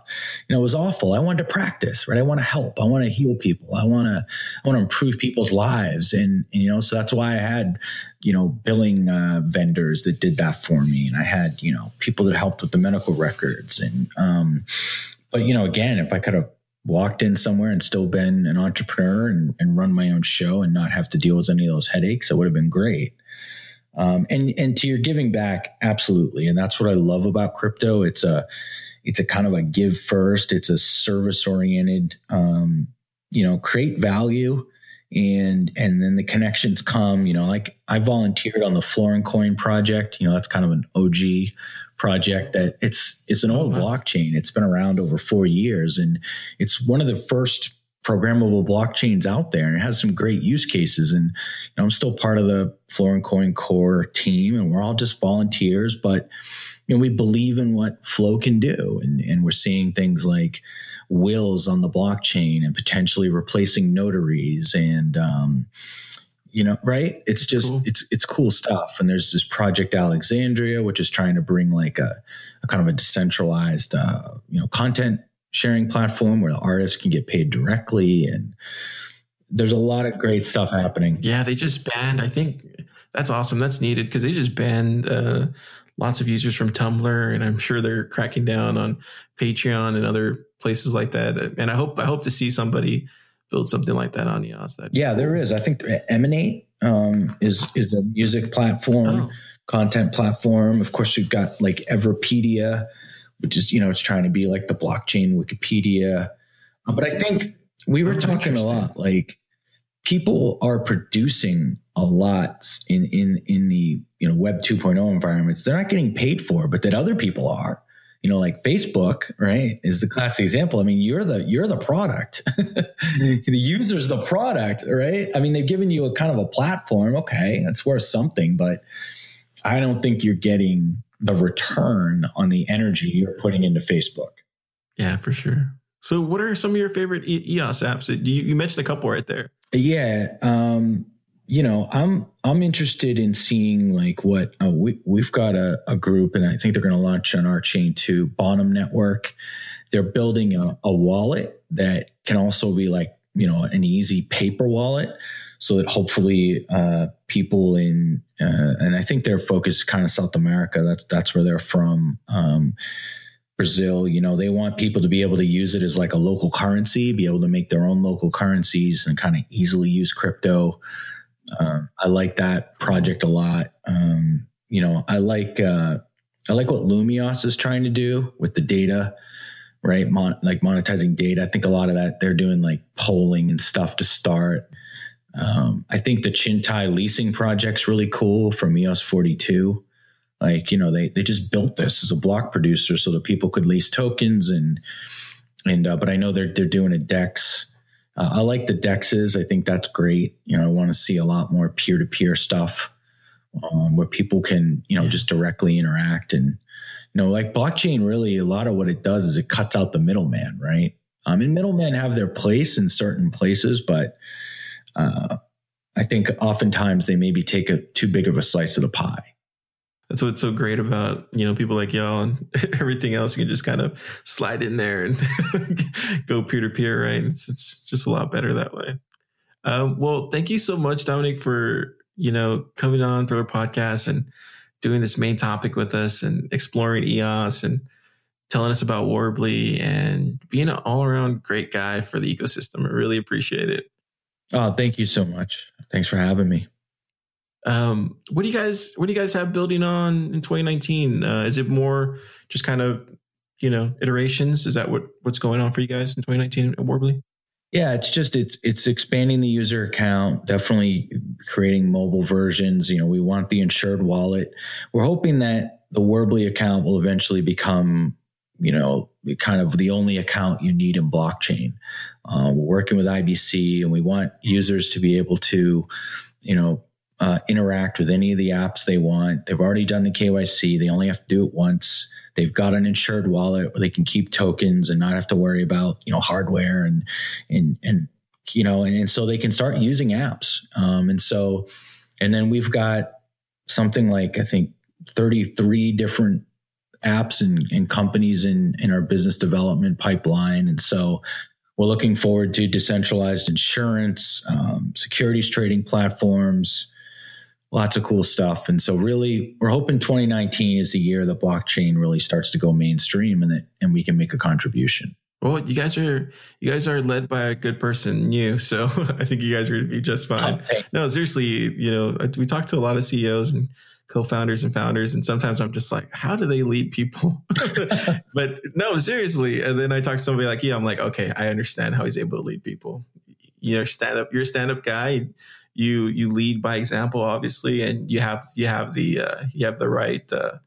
you know, it was awful. I wanted to practice, right? I want to help. I want to heal people. I want to, I want to improve people's lives, and, and you know, so that's why I had, you know, billing uh, vendors that did that for me, and I had, you know, people that helped with the medical records, and um, but you know, again, if I could have walked in somewhere and still been an entrepreneur and, and run my own show and not have to deal with any of those headaches, it would have been great. Um, and and to your giving back, absolutely, and that's what I love about crypto. It's a it's a kind of a give first. It's a service oriented, um, you know, create value, and and then the connections come. You know, like I volunteered on the Florin Coin project. You know, that's kind of an OG project that it's it's an old blockchain. It's been around over four years, and it's one of the first programmable blockchains out there and it has some great use cases and you know, i'm still part of the Florincoin core team and we're all just volunteers but you know we believe in what flow can do and, and we're seeing things like wills on the blockchain and potentially replacing notaries and um, you know right it's just it's it's cool stuff and there's this project alexandria which is trying to bring like a, a kind of a decentralized uh, you know content sharing platform where the artists can get paid directly and there's a lot of great stuff happening Yeah, they just banned. I think that's awesome. That's needed because they just banned uh, lots of users from Tumblr, and I'm sure they're cracking down on Patreon and other places like that. And I hope I hope to see somebody build something like that on EOS. That yeah there is. I think emanate um, is is a music platform content platform. Of course we've got like Everipedia which is you know it's trying to be like the blockchain wikipedia. Uh, but i think we were talking a lot like people are producing a lot in in in the you know web 2.0 environments. They're not getting paid for but that other people are you know like facebook right is the classic example i mean you're the you're the product *laughs* the user's the product right i mean they've given you a kind of a platform okay that's worth something but i don't think you're getting the return on the energy you're putting into facebook Yeah, for sure. So, what are some of your favorite EOS apps? You, you mentioned a couple right there. Yeah, um, you know, I'm I'm interested in seeing like what uh, we we've got a, a group, and I think they're going to launch on our chain too, Bonham Network. They're building a, a wallet that can also be like you know an easy paper wallet, so that hopefully uh, people in uh, and I think they're focused kind of South America. That's that's where they're from. Um, Brazil, you know, they want people to be able to use it as like a local currency, be able to make their own local currencies and kind of easily use crypto. Um, I like that project a lot. Um, you know, I like uh, I like what Lumeos is trying to do with the data, right? Mon- like monetizing data. I think a lot of that they're doing like polling and stuff to start. Um, I think the Chintai leasing project's really cool from EOS 42 like you know they they just built this as a block producer so that people could lease tokens and and uh, but i know they're they're doing a dex uh, i like the dexes. I think that's great. You know i want to see a lot more peer-to-peer stuff um, where people can you know just directly interact and you know like blockchain really a lot of what it does is it cuts out the middleman right? Um, and middlemen have their place in certain places but uh, i think oftentimes they maybe take a too big of a slice of the pie That's what's so great about you know people like y'all and *laughs* everything else. You can just kind of slide in there and *laughs* go peer to peer, right? It's it's just a lot better that way. Um, well, thank you so much, Domenic, for you know coming on through our podcast and doing this main topic with us and exploring EOS and telling us about Worbli and being an all around great guy for the ecosystem. I really appreciate it. oh thank you so much thanks for having me Um, what do you guys what do you guys have building on in 2019? Uh, is it more just kind of you know iterations? Is that what what's going on for you guys in 2019 at Worbli? Yeah, it's just it's it's expanding the user account, definitely creating mobile versions. You know, we want the insured wallet. We're hoping that the Worbli account will eventually become, you know, kind of the only account you need in blockchain. Uh, we're working with IBC, and we want users to be able to, you know, uh, interact with any of the apps they want. They've already done the KYC. They only have to do it once. They've got an insured wallet where they can keep tokens and not have to worry about you know hardware and and and you know and, and so they can start using apps. Um, and so and then we've got something like I think 33 different apps and, and companies in in our business development pipeline. And so we're looking forward to decentralized insurance, um, securities trading platforms, lots of cool stuff. And so really we're hoping 2019 is the year the blockchain really starts to go mainstream and that and we can make a contribution. Well, you guys are you guys are led by a good person, you. So *laughs* I think you guys are going to be just oh, fine. No, seriously, you know, we talk to a lot of CEOs and co-founders and founders, and sometimes I'm just like, how do they lead people? *laughs* *laughs* but no, seriously. And then I talk to somebody like you, I'm like, okay, I understand how he's able to lead people. You're stand up, you're a stand up guy. You you lead by example, obviously, and you have you have the uh, you have the right, uh,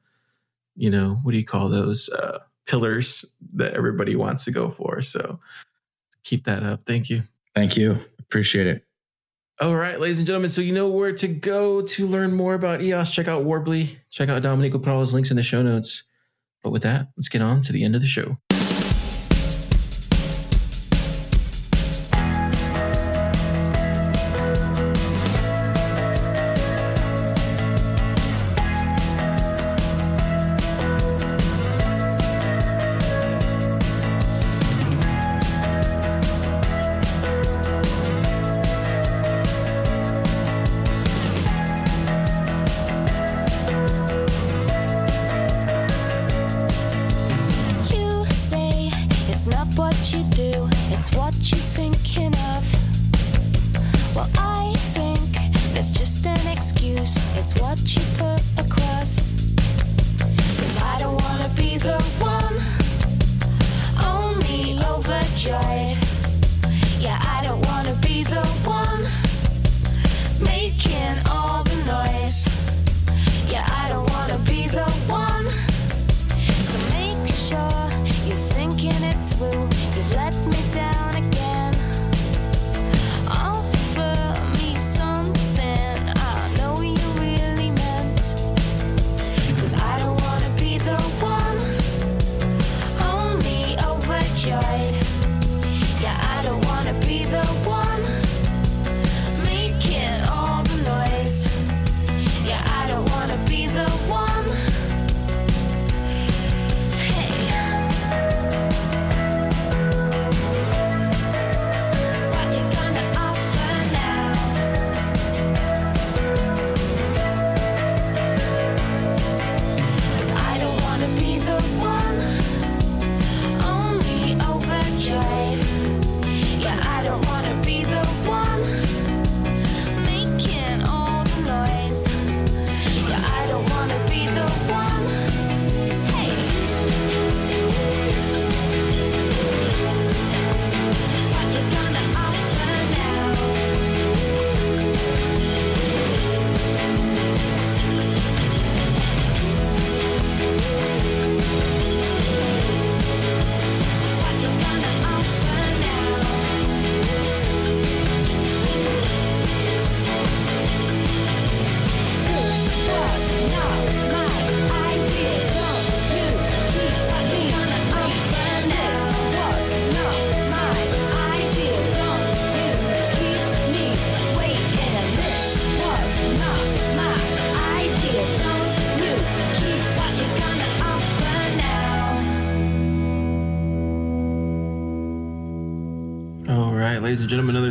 you know, what do you call those uh, pillars that everybody wants to go for? So Keep that up. Thank you. Thank you. Appreciate it. All right, ladies and gentlemen. So you know where to go to learn more about EOS. Check out Worbli. Check out Domenic. We'll put all his links in the show notes. But with that, let's get on to the end of the show.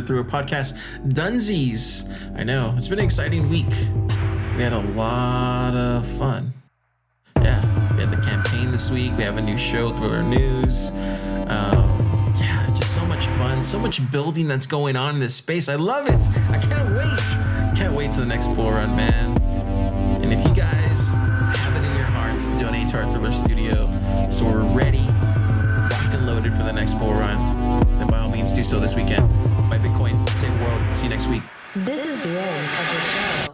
Thriller Podcast Dunsies. I know, it's been an exciting week. We had a lot of fun. Yeah, we had the campaign this week. We have a new show, Thriller News. Um, yeah, just so much fun, so much building that's going on in this space. I love it. I can't wait. Can't wait to the next bull run, man. And if you guys have it in your hearts, donate to our Thriller Studio so we're ready, locked and loaded for the next bull run, then by all means do so this weekend. See you next week. This is the end of the show.